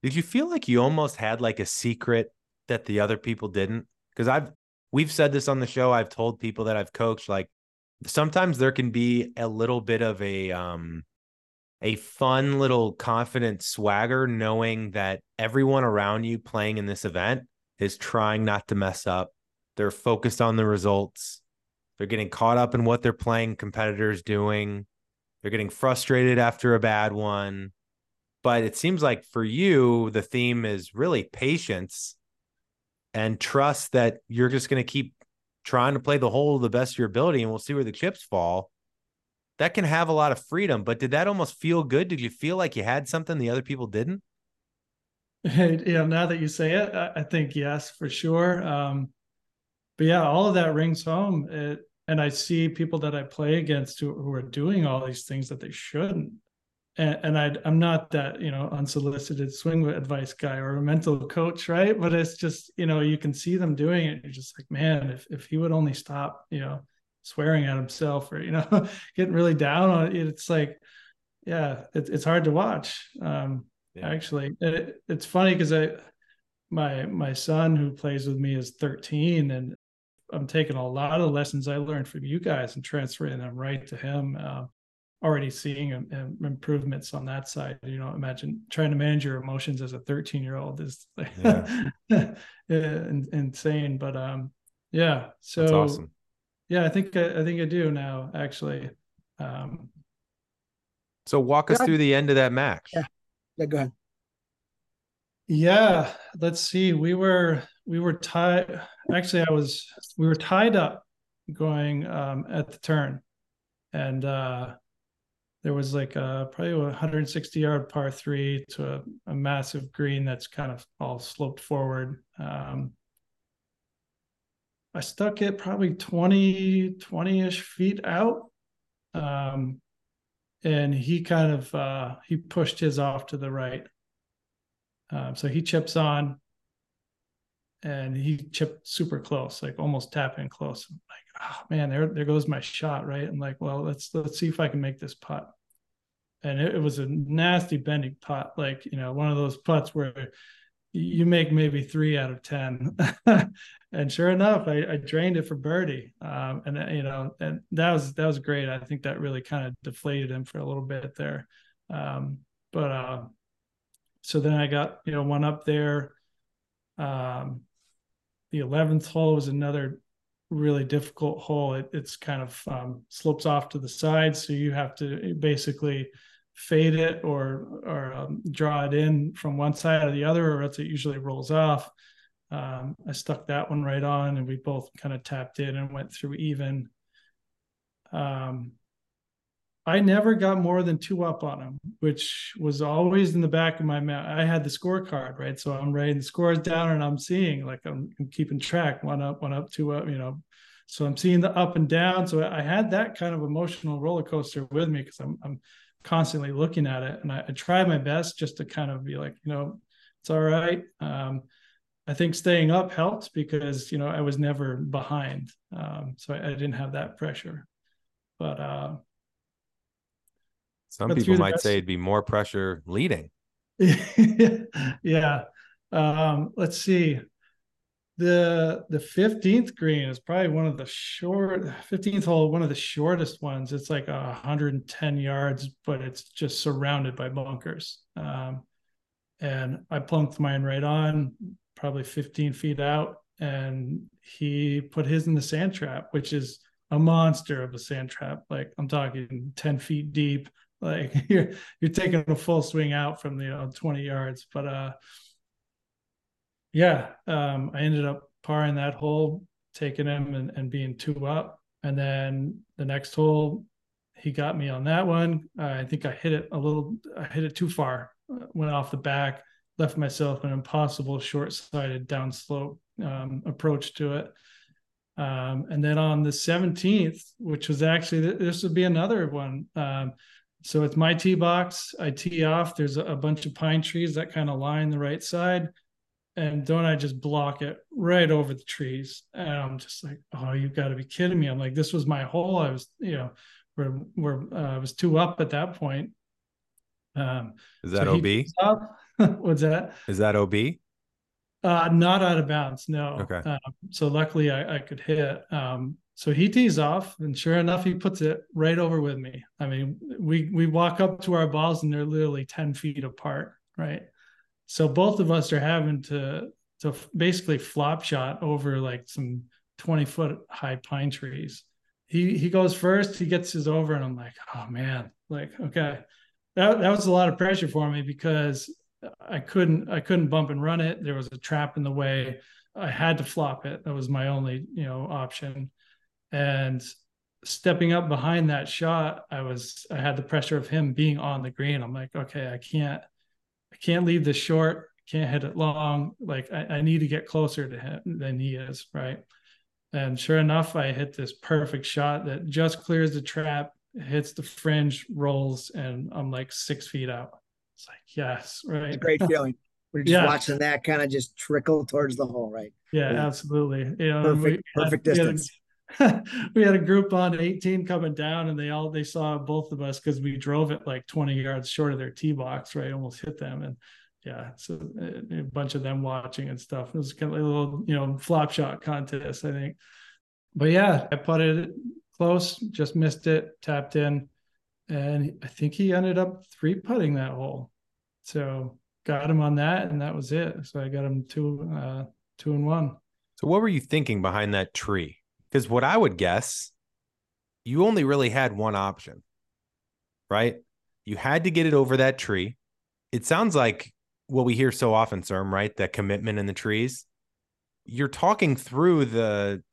Did you feel like you almost had like a secret that the other people didn't? Because I've we've said this on the show. I've told people that I've coached like sometimes there can be a little bit of a um a fun little confident swagger knowing that everyone around you playing in this event is trying not to mess up. They're focused on the results. They're getting caught up in what their playing competitors doing. They're getting frustrated after a bad one. But it seems like for you, the theme is really patience and trust that you're just going to keep trying to play the whole of the best of your ability and we'll see where the chips fall. That can have a lot of freedom. But did that almost feel good? Did you feel like you had something the other people didn't? Yeah, now that you say it, I think yes, for sure. Um, but yeah, all of that rings home. It, and I see people that I play against who, who are doing all these things that they shouldn't. And, and I, I'm not that you know unsolicited swing advice guy or a mental coach, right? But it's just you know you can see them doing it. You're just like, man, if if he would only stop, you know, swearing at himself or you know getting really down on it, it's like, yeah, it, it's hard to watch. Um, yeah. Actually, it, it's funny because I my my son who plays with me is 13 and I'm taking a lot of lessons I learned from you guys and transferring them right to him. Uh, already seeing um, improvements on that side. You know, imagine trying to manage your emotions as a 13 year old is yeah. insane. But um, yeah. So awesome. yeah, I think I, I, think I do now actually. Um, so walk us through the end of that match. Yeah. Yeah. Go ahead. Yeah. Let's see. We were we were tied. Actually, I was. We were tied up going um, at the turn, and uh, there was like a probably a 160 yard par three to a, a massive green that's kind of all sloped forward. Um, I stuck it probably 20 20 ish feet out. Um, and he kind of uh, he pushed his off to the right. Um, so he chips on and he chipped super close, like almost tapping close. I'm like, oh man, there there goes my shot, right? I'm like, well, let's let's see if I can make this putt. And it, it was a nasty bending putt, like you know, one of those putts where you make maybe three out of ten. and sure enough, I, I drained it for birdie. Um, and you know, and that was that was great. I think that really kind of deflated him for a little bit there. Um, but uh, so then I got you know one up there. Um, the 11th hole was another really difficult hole. It, it's kind of um, slopes off to the side, so you have to basically fade it or or um, draw it in from one side or the other, or else it usually rolls off. Um, I stuck that one right on, and we both kind of tapped in and went through even. Um, I never got more than two up on him, which was always in the back of my mind. I had the scorecard, right? So I'm writing the scores down and I'm seeing like I'm, I'm, keeping track, one up, one up, two up, you know. So I'm seeing the up and down. So I had that kind of emotional roller coaster with me because I'm I'm constantly looking at it. And I, I tried my best just to kind of be like, you know, it's all right. Um, I think staying up helped because, you know, I was never behind. Um, so I, I didn't have that pressure. But uh some people might say it'd be more pressure leading. yeah. Um, let's see. The the 15th green is probably one of the short 15th hole, one of the shortest ones. It's like 110 yards, but it's just surrounded by bunkers. Um, and I plunked mine right on, probably 15 feet out, and he put his in the sand trap, which is a monster of a sand trap. Like I'm talking 10 feet deep, like you're you're taking a full swing out from the you know, 20 yards. But uh yeah, um I ended up parring that hole, taking him and, and being two up. And then the next hole, he got me on that one. Uh, I think I hit it a little, I hit it too far, uh, went off the back, left myself an impossible short sided downslope um, approach to it. Um, and then on the 17th, which was actually, this would be another one. Um, so it's my tee box. I tee off. There's a, a bunch of pine trees that kind of line the right side. And don't I just block it right over the trees? And I'm just like, oh, you've got to be kidding me. I'm like, this was my hole. I was, you know, where where uh, I was two up at that point. Um, Is that so OB? What's that? Is that OB? Uh, not out of bounds, no. Okay. Um, so luckily I, I could hit. Um, so he tees off, and sure enough, he puts it right over with me. I mean, we we walk up to our balls, and they're literally ten feet apart, right? So both of us are having to to basically flop shot over like some twenty foot high pine trees. He he goes first. He gets his over, and I'm like, oh man, like okay, that that was a lot of pressure for me because I couldn't I couldn't bump and run it. There was a trap in the way. I had to flop it. That was my only, you know, option. And stepping up behind that shot, I was I had the pressure of him being on the green. I'm like, okay, I can't I can't leave this short, can't hit it long. Like I, I need to get closer to him than he is, right? And sure enough, I hit this perfect shot that just clears the trap, hits the fringe, rolls, and I'm like six feet out. It's like, yes, right. It's a great feeling. We're just yeah. watching that kind of just trickle towards the hole, right? Yeah, yeah. absolutely. You know, perfect, we, perfect distance. We had, a group on 18 coming down, and they all they saw both of us because we drove it like 20 yards short of their tee box, right? Almost hit them, and yeah, so a, a bunch of them watching and stuff. It was kind of a little, you know, flop shot contest, I think. But yeah, I putted it close, just missed it, tapped in and I think he ended up three putting that hole. So got him on that, and that was it. So I got him two, uh, two and one. So what were you thinking behind that tree? Because what I would guess, you only really had one option, right? You had to get it over that tree. It sounds like what we hear so often, Serm, right? That commitment in the trees. You're talking through the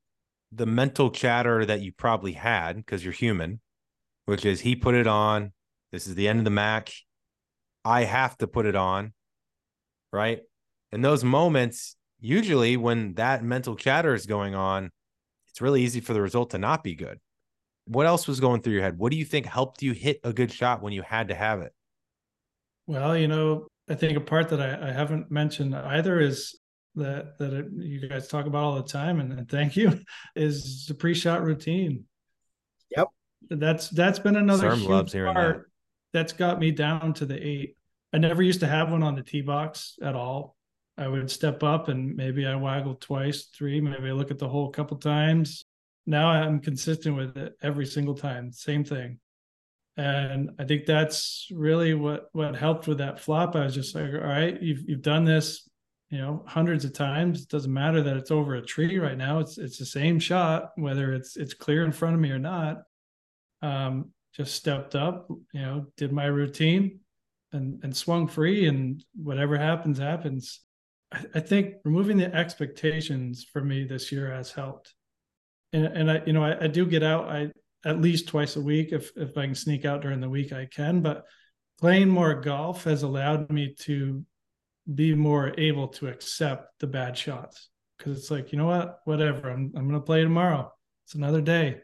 the mental chatter that you probably had because you're human which is he put it on. This is the end of the match. I have to put it on. Right. And those moments, usually when that mental chatter is going on, it's really easy for the result to not be good. What else was going through your head? What do you think helped you hit a good shot when you had to have it? Well, you know, I think a part that I, I haven't mentioned either is that that it, you guys talk about all the time, and, and thank you, is the pre-shot routine. Yep that's that's been another Serm huge part that. that's got me down to the eight. I never used to have one on the tee box at all. I would step up and maybe I waggle twice, three, maybe I look at the hole a couple times. Now I'm consistent with it every single time, same thing. And I think that's really what what helped with that flop. I was just like, all right, you've you've done this, you know, hundreds of times. It doesn't matter that it's over a tree right now. It's it's the same shot, whether it's it's clear in front of me or not um, just stepped up, you know, did my routine and, and swung free and whatever happens, happens. I, think removing the expectations for me this year has helped. And, and I, you know, I, I do get out, I, at least twice a week. If, if I can sneak out during the week, I can, but playing more golf has allowed me to be more able to accept the bad shots because it's like you know what whatever i'm, I'm going to play tomorrow it's another day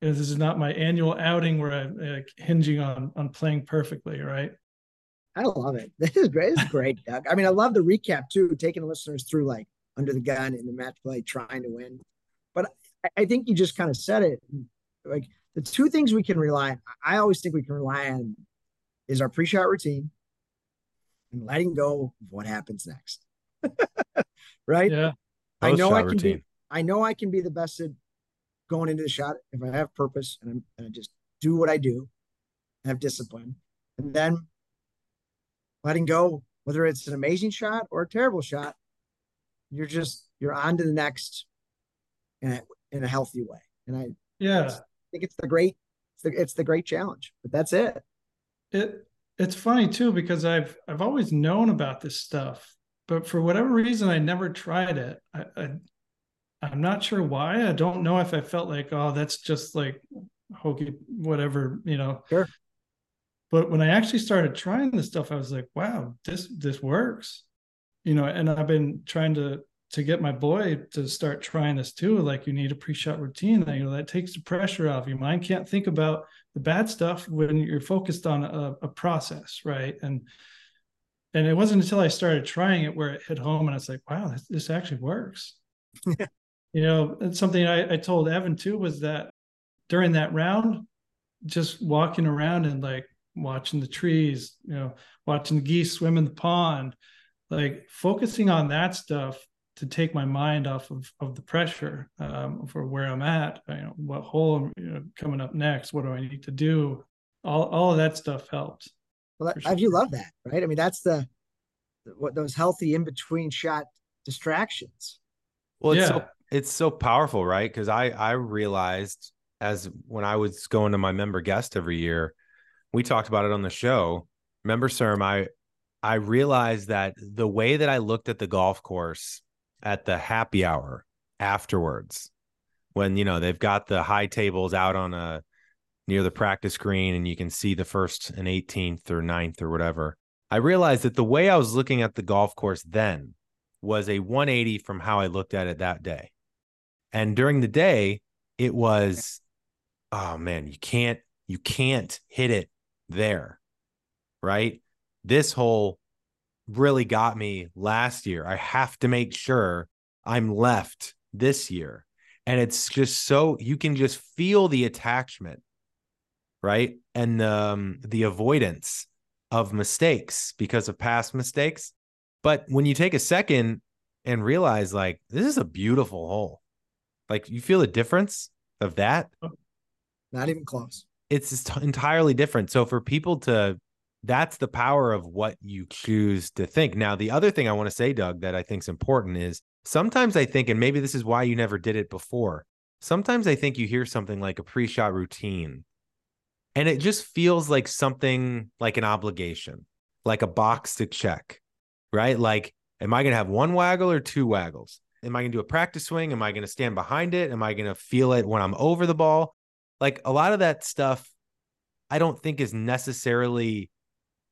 this is not my annual outing where I'm uh, hinging on on playing perfectly, right? I love it. This is great. This is great, Doug. I mean, I love the recap too, taking listeners through like under the gun in the match play, trying to win. But I, I think you just kind of said it. Like the two things we can rely on, I always think we can rely on is our pre-shot routine and letting go of what happens next. right? Yeah. I know I can routine. be I know I can be the best at going into the shot if I have purpose and, I'm, and I just do what I do, have discipline, and then letting go, whether it's an amazing shot or a terrible shot, you're just you're on to the next in a, in a healthy way. And I yeah I think it's the great it's the, it's the great challenge. But that's it. It it's funny too because I've I've always known about this stuff, but for whatever reason I never tried it. I, I I'm not sure why. I don't know if I felt like, oh, that's just like hokey, whatever, you know. Sure. But when I actually started trying this stuff, I was like, wow, this this works. You know, and I've been trying to to get my boy to start trying this too. Like you need a pre-shot routine. You know, that takes the pressure off. Your mind can't think about the bad stuff when you're focused on a, a process, right? And and it wasn't until I started trying it where it hit home, and I was like, wow, this, this actually works. you know, and something I, I told Evan too was that during that round, just walking around and like watching the trees, you know, watching the geese swim in the pond, like focusing on that stuff to take my mind off of, of the pressure um, for where I'm at, you know, what hole I'm you know, coming up next, what do I need to do? All, all of that stuff helps. Well, sure. I do love that, right? I mean, that's the, what those healthy in between shot distractions. Well, it's yeah. so it's so powerful, right? Because I I realized as when I was going to my member guest every year, we talked about it on the show. Remember, Serm, I I realized that the way that I looked at the golf course at the happy hour afterwards, when you know they've got the high tables out on a near the practice green and you can see the first and 18th or 9th or whatever. I realized that the way I was looking at the golf course then was a 180 from how I looked at it that day. And during the day, it was, oh man, you can't, you can't hit it there. Right. This hole really got me last year. I have to make sure I'm left this year. And it's just so you can just feel the attachment, right? And um, the avoidance of mistakes because of past mistakes. But when you take a second and realize, like, this is a beautiful hole, like you feel the difference of that? Not even close. It's entirely different. So for people to, that's the power of what you choose to think. Now, the other thing I want to say, Doug, that I think is important is sometimes I think, and maybe this is why you never did it before. Sometimes I think you hear something like a pre-shot routine, and it just feels like something like an obligation, like a box to check, right? Like, am I going to have one waggle or two waggles? Am I going to do a practice swing? Am I going to stand behind it? Am I going to feel it when I'm over the ball? Like a lot of that stuff, I don't think is necessarily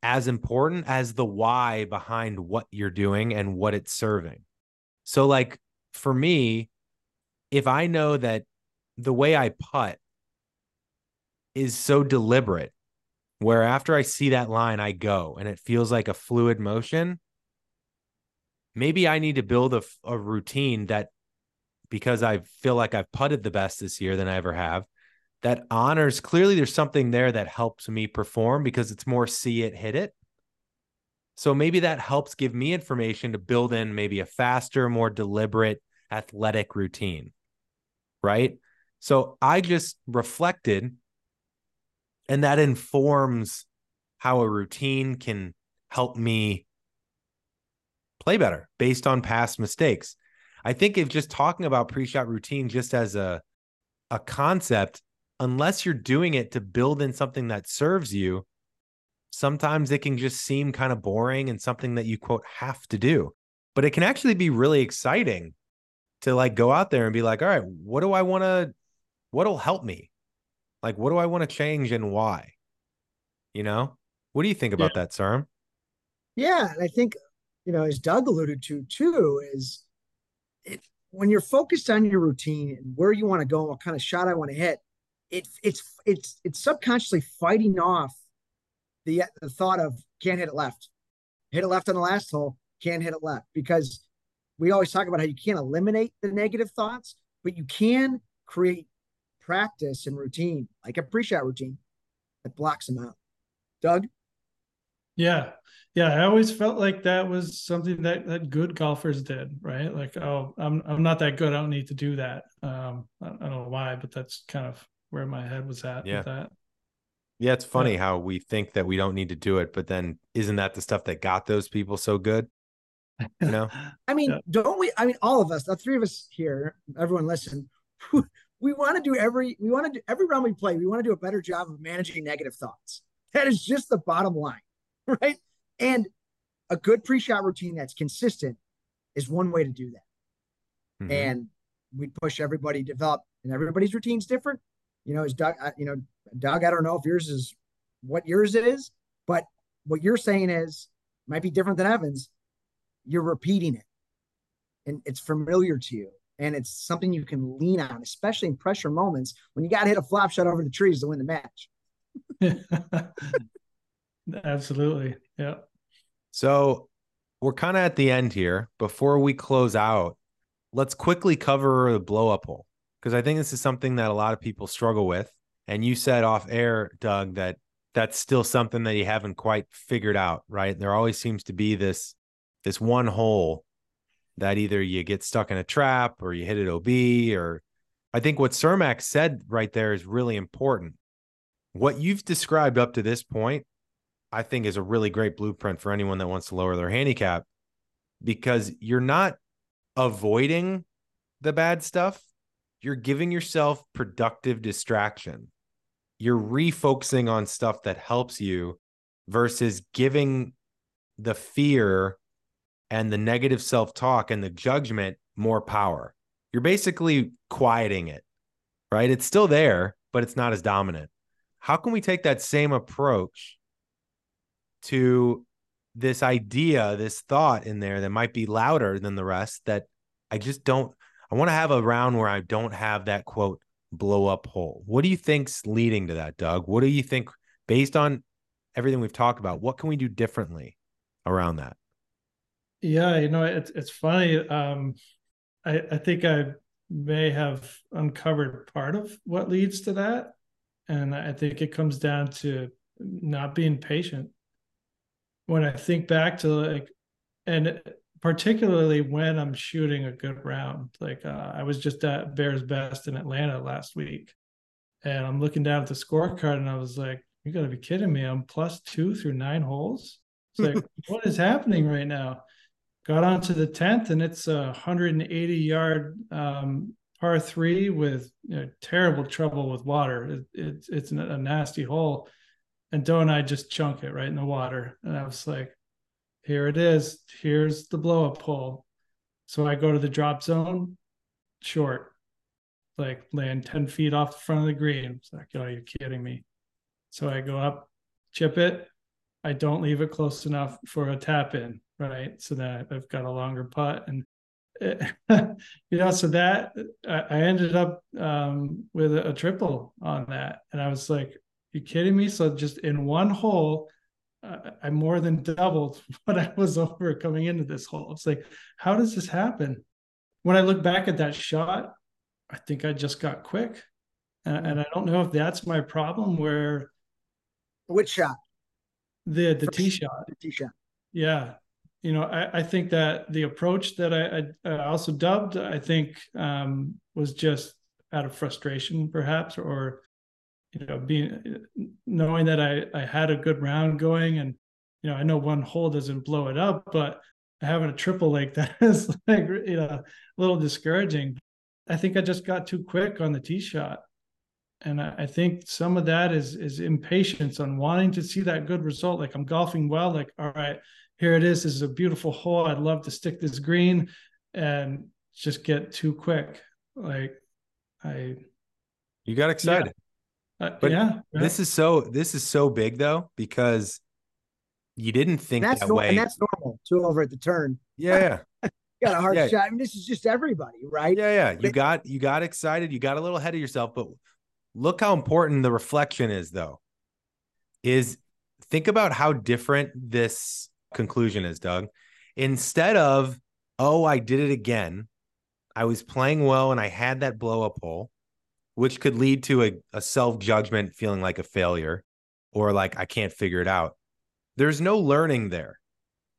as important as the why behind what you're doing and what it's serving. So, like for me, if I know that the way I putt is so deliberate, where after I see that line, I go and it feels like a fluid motion, maybe I need to build a, a routine that because I feel like I've putted the best this year than I ever have, that honors clearly there's something there that helps me perform because it's more see it, hit it. So maybe that helps give me information to build in maybe a faster, more deliberate athletic routine. Right. So I just reflected, and that informs how a routine can help me play better based on past mistakes. I think if just talking about pre-shot routine just as a a concept, unless you're doing it to build in something that serves you, sometimes it can just seem kind of boring and something that you quote have to do. But it can actually be really exciting to like go out there and be like, all right, what do I want to what'll help me? Like what do I want to change and why? You know? What do you think about yeah. that, Serm? Yeah, And I think you know, as Doug alluded to too, is it when you're focused on your routine and where you want to go and what kind of shot I want to hit, it, it's it's it's subconsciously fighting off the the thought of can't hit it left, hit it left on the last hole, can't hit it left because we always talk about how you can't eliminate the negative thoughts, but you can create practice and routine like a pre-shot routine that blocks them out. Doug. Yeah, yeah, I always felt like that was something that that good golfers did, right? Like, oh, I'm I'm not that good. I don't need to do that. Um, I, I don't know why, but that's kind of where my head was at yeah. with that. Yeah, it's funny yeah. how we think that we don't need to do it, but then isn't that the stuff that got those people so good? You know? I mean, yeah. don't we? I mean, all of us, the three of us here, everyone listen, we want to do every we want to do every round we play, we want to do a better job of managing negative thoughts. That is just the bottom line, right? And a good pre-shot routine that's consistent is one way to do that. Mm-hmm. And we push everybody to develop, and everybody's routine's different. You know, as Doug, you know, Doug, I don't know if yours is what yours is, but what you're saying is might be different than Evans. You're repeating it and it's familiar to you. And it's something you can lean on, especially in pressure moments when you got to hit a flop shot over the trees to win the match. Absolutely. Yeah. So we're kind of at the end here. Before we close out, let's quickly cover the blow up hole because I think this is something that a lot of people struggle with. And you said off air, Doug, that that's still something that you haven't quite figured out, right? There always seems to be this this one hole that either you get stuck in a trap or you hit it OB or I think what Cermak said right there is really important. What you've described up to this point, I think is a really great blueprint for anyone that wants to lower their handicap because you're not avoiding the bad stuff. You're giving yourself productive distraction. You're refocusing on stuff that helps you versus giving the fear and the negative self talk and the judgment more power. You're basically quieting it, right? It's still there, but it's not as dominant. How can we take that same approach to this idea, this thought in there that might be louder than the rest that I just don't, I want to have a round where I don't have that quote blow up hole. What do you think's leading to that, Doug? What do you think based on everything we've talked about? What can we do differently around that? Yeah, you know, it's it's funny. Um, I I think I may have uncovered part of what leads to that, and I think it comes down to not being patient. When I think back to like, and particularly when I'm shooting a good round, like uh, I was just at Bears Best in Atlanta last week, and I'm looking down at the scorecard, and I was like, "You got to be kidding me! I'm plus two through nine holes." It's like, what is happening right now? got onto the 10th and it's a 180 yard um, par three with you know, terrible trouble with water. It, it, it's a nasty hole. And Doe and I just chunk it right in the water. And I was like, here it is. Here's the blow up hole. So I go to the drop zone, short, like land 10 feet off the front of the green. It's like, oh, you're kidding me. So I go up, chip it. I don't leave it close enough for a tap in right? So that I've got a longer putt and you know, so that I ended up um, with a, triple on that, and I was like, "You kidding me?" So just in one hole, uh, I more than doubled what I was over coming into this hole. It's like, how does this happen? When I look back at that shot, I think I just got quick, and, and I don't know if that's my problem. Where which shot? The the tee shot. The tee shot. Yeah, you know, I, I, think that the approach that I, I also dubbed, I think, um, was just out of frustration, perhaps, or you know, being knowing that I I had a good round going, and you know, I know one hole doesn't blow it up, but having a triple like that is like you know a little discouraging. I think I just got too quick on the tee shot, and I, I think some of that is is impatience on wanting to see that good result. Like I'm golfing well, like all right here it is. This is a beautiful hole. I'd love to stick this green and just get too quick. Like I You got excited. Yeah. Uh, but yeah, yeah, This is so this is so big though, because you didn't think that no- way. And that's normal too over at the turn. Yeah. got a hard yeah. shot. I mean, this is just everybody, right? Yeah, yeah. You but, got you got excited. You got a little ahead of yourself, but look how important the reflection is, though. Is think about how different this conclusion is, Doug. Instead of, oh, I did it again, I was playing well and I had that blow up hole, which could lead to a, a self judgment feeling like a failure or like I can't figure it out. There's no learning there.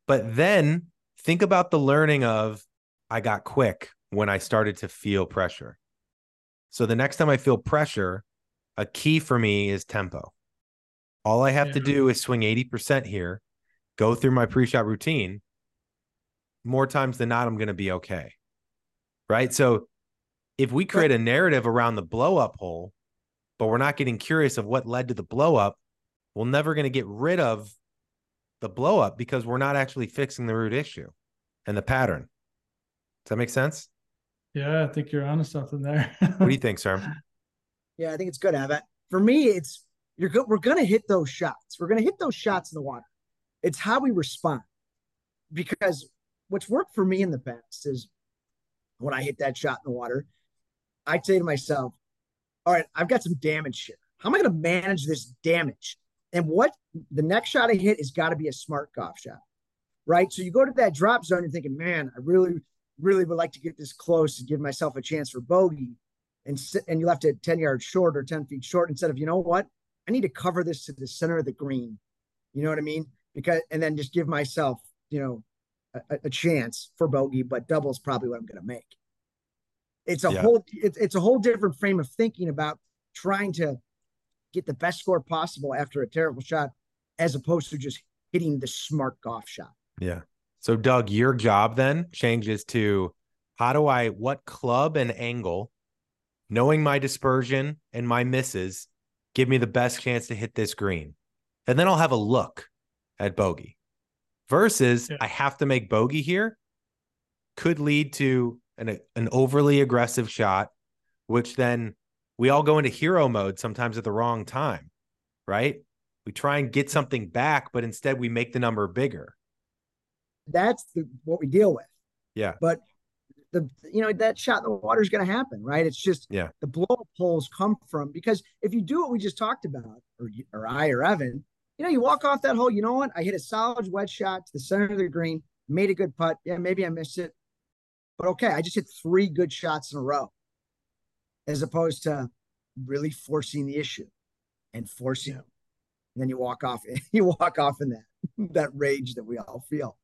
But then think about the learning of I got quick when I started to feel pressure. So the next time I feel pressure, a key for me is tempo. All I have yeah. to do is swing 80% here go through my pre-shot routine, more times than not, I'm going to be okay. Right. So if we create a narrative around the blow up hole, but we're not getting curious of what led to the blow up, we're never going to get rid of the blow up because we're not actually fixing the root issue and the pattern. Does that make sense? Yeah, I think you're onto something there. what do you think, Serm? Yeah, I think it's good, Evan. for me, it's you're go- we're gonna hit those shots. We're gonna hit those shots in the water. It's how we respond. Because what's worked for me in the past is when I hit that shot in the water, I'd say to myself, all right, I've got some damage here. How am I going to manage this damage? And what the next shot I hit has got to be a smart golf shot, right? So you go to that drop zone, you're thinking, man, I really, really would like to get this close and give myself a chance for bogey. And, and you left it 10 yards short or 10 feet short instead of, you know what? I need to cover this to the center of the green. You know what I mean? Because, and then just give myself, you know, a, a chance for bogey, but double is probably what I'm going to make. It's a yeah. whole it's, it's a whole different frame of thinking about trying to get the best score possible after a terrible shot, as opposed to just hitting the smart golf shot. Yeah. So Doug, your job then changes to how do I what club and angle, knowing my dispersion and my misses, give me the best chance to hit this green. And then I'll have a look at bogey versus yeah. I have to make bogey here could lead to an, an overly aggressive shot, which then we all go into hero mode sometimes at the wrong time, right? We try and get something back, but instead we make the number bigger. That's the, what we deal with. Yeah. But the you know that shot in the water is going to happen, right? It's just yeah. The blow poles come from because if you do what we just talked about, or or I or Evan, you know, you walk off that hole. You know what? I hit a solid wedge shot to the center of the green, made a good putt. Yeah, maybe I missed it, but okay, I just hit three good shots in a row, as opposed to really forcing the issue and forcing. Yeah. And then you walk off. You walk off in that that rage that we all feel.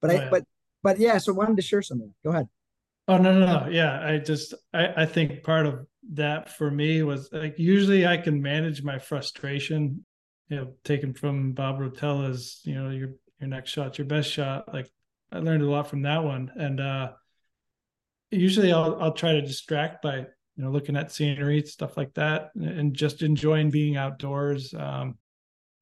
But oh, I, yeah. but but yeah. So I wanted to share something. Go ahead. Oh no no no yeah I just I I think part of that for me was like usually I can manage my frustration you know, taken from Bob Rotella's, you know, your your next shot's your best shot. Like I learned a lot from that one. And uh usually I'll I'll try to distract by, you know, looking at scenery, stuff like that, and just enjoying being outdoors. Um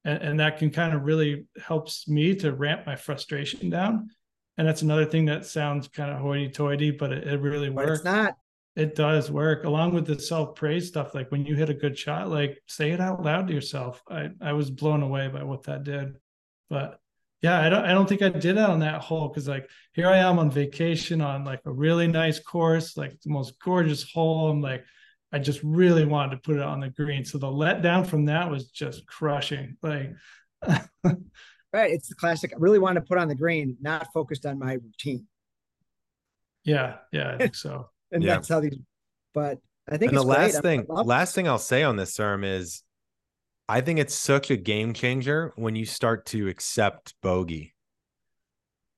and, and that can kind of really helps me to ramp my frustration down. And that's another thing that sounds kind of hoity-toity, but it, it really but works. It's not. It does work along with the self praise stuff. Like when you hit a good shot, like say it out loud to yourself. I, I was blown away by what that did. But yeah, I don't I don't think I did that on that hole because like here I am on vacation on like a really nice course, like the most gorgeous hole. I'm like, I just really wanted to put it on the green. So the letdown from that was just crushing. Like right. It's the classic. I really wanted to put on the green, not focused on my routine. Yeah, yeah, I think so and yeah. that's how these. But I think and the last thing, last thing I'll say on this, Serm is, I think it's such a game changer when you start to accept bogey.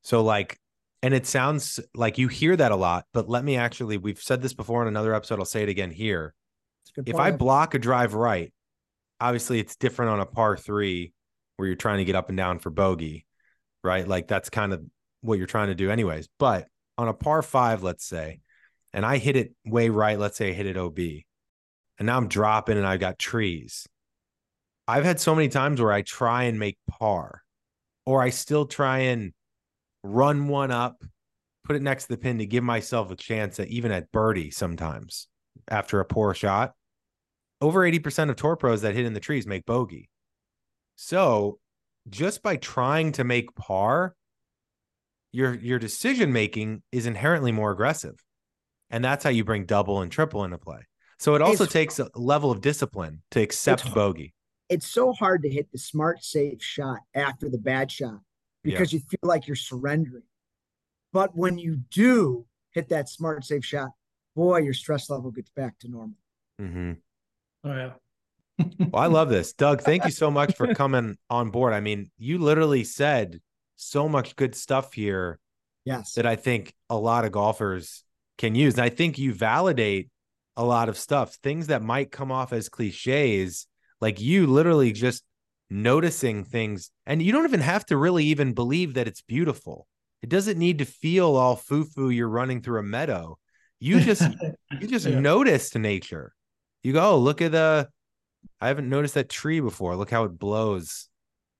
So like, and it sounds like you hear that a lot, but let me actually, we've said this before in another episode. I'll say it again here. If I block a drive right, obviously it's different on a par three where you're trying to get up and down for bogey, right? Like that's kind of what you're trying to do, anyways. But on a par five, let's say, and I hit it way right, let's say I hit it OB, and now I'm dropping and I've got trees. I've had so many times where I try and make par, or I still try and run one up, put it next to the pin to give myself a chance at even at birdie sometimes after a poor shot. Over 80% of tour pros that hit in the trees make bogey. So just by trying to make par, your your decision making is inherently more aggressive. And that's how you bring double and triple into play. So it also it's, takes a level of discipline to accept bogey. It's so hard to hit the smart, safe shot after the bad shot because yeah. you feel like you're surrendering. But when you do hit that smart, safe shot, boy, your stress level gets back to normal. Mm-hmm. Oh, yeah. well, I love this. Doug, thank you so much for coming on board. I mean, you literally said so much good stuff here. Yes. That I think a lot of golfers can use. And I think you validate a lot of stuff, things that might come off as cliches, like you literally just noticing things. And you don't even have to really even believe that it's beautiful. It doesn't need to feel all foo-foo you're running through a meadow. You just you just yeah. notice nature. You go, oh, look at the I haven't noticed that tree before. Look how it blows.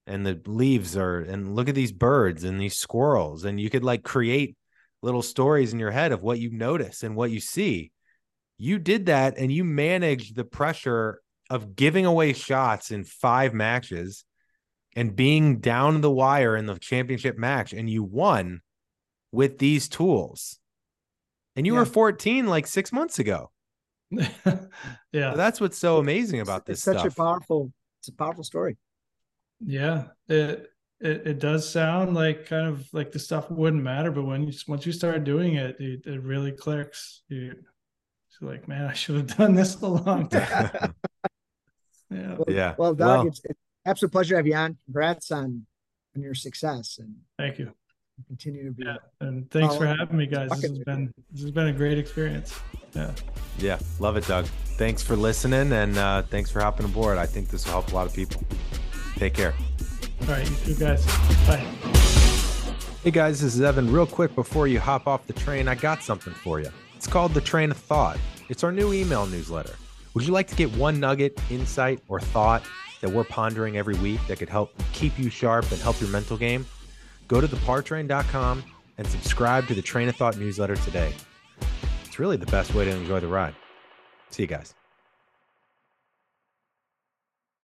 And the leaves are and look at these birds and these squirrels. And you could like create little stories in your head of what you notice and what you see. You did that and you managed the pressure of giving away shots in five matches and being down the wire in the championship match and you won with these tools. And you Yeah. were 14 like 6 months ago. yeah. That's what's so amazing about it's, this it's such stuff. a powerful, it's a powerful story. Yeah, it, it it does sound like kind of like the stuff wouldn't matter, but when you once you start doing it, it, it really clicks. You, you're like, man, I should have done this a long time. yeah, Well, Yeah. Well, Doug, Well- it's, it's an absolute pleasure to have you on. Congrats on on your success and thank you. continue to be. Yeah, and thanks for having me, guys. This has with been this has been a great experience. Yeah, Yeah, love it, Doug. Thanks for listening and uh, thanks for hopping aboard. I think this will help a lot of people. Take care. all right, you two guys, bye. Hey guys, this is Evan. Real quick before you hop off the train, I got something for you. It's called The Train of Thought. It's our new email newsletter. Would you like to get one nugget, insight, or thought that we're pondering every week that could help keep you sharp and help your mental game? Go to thepartrain.com and subscribe to the Train of Thought newsletter today. It's really the best way to enjoy the ride. See you guys.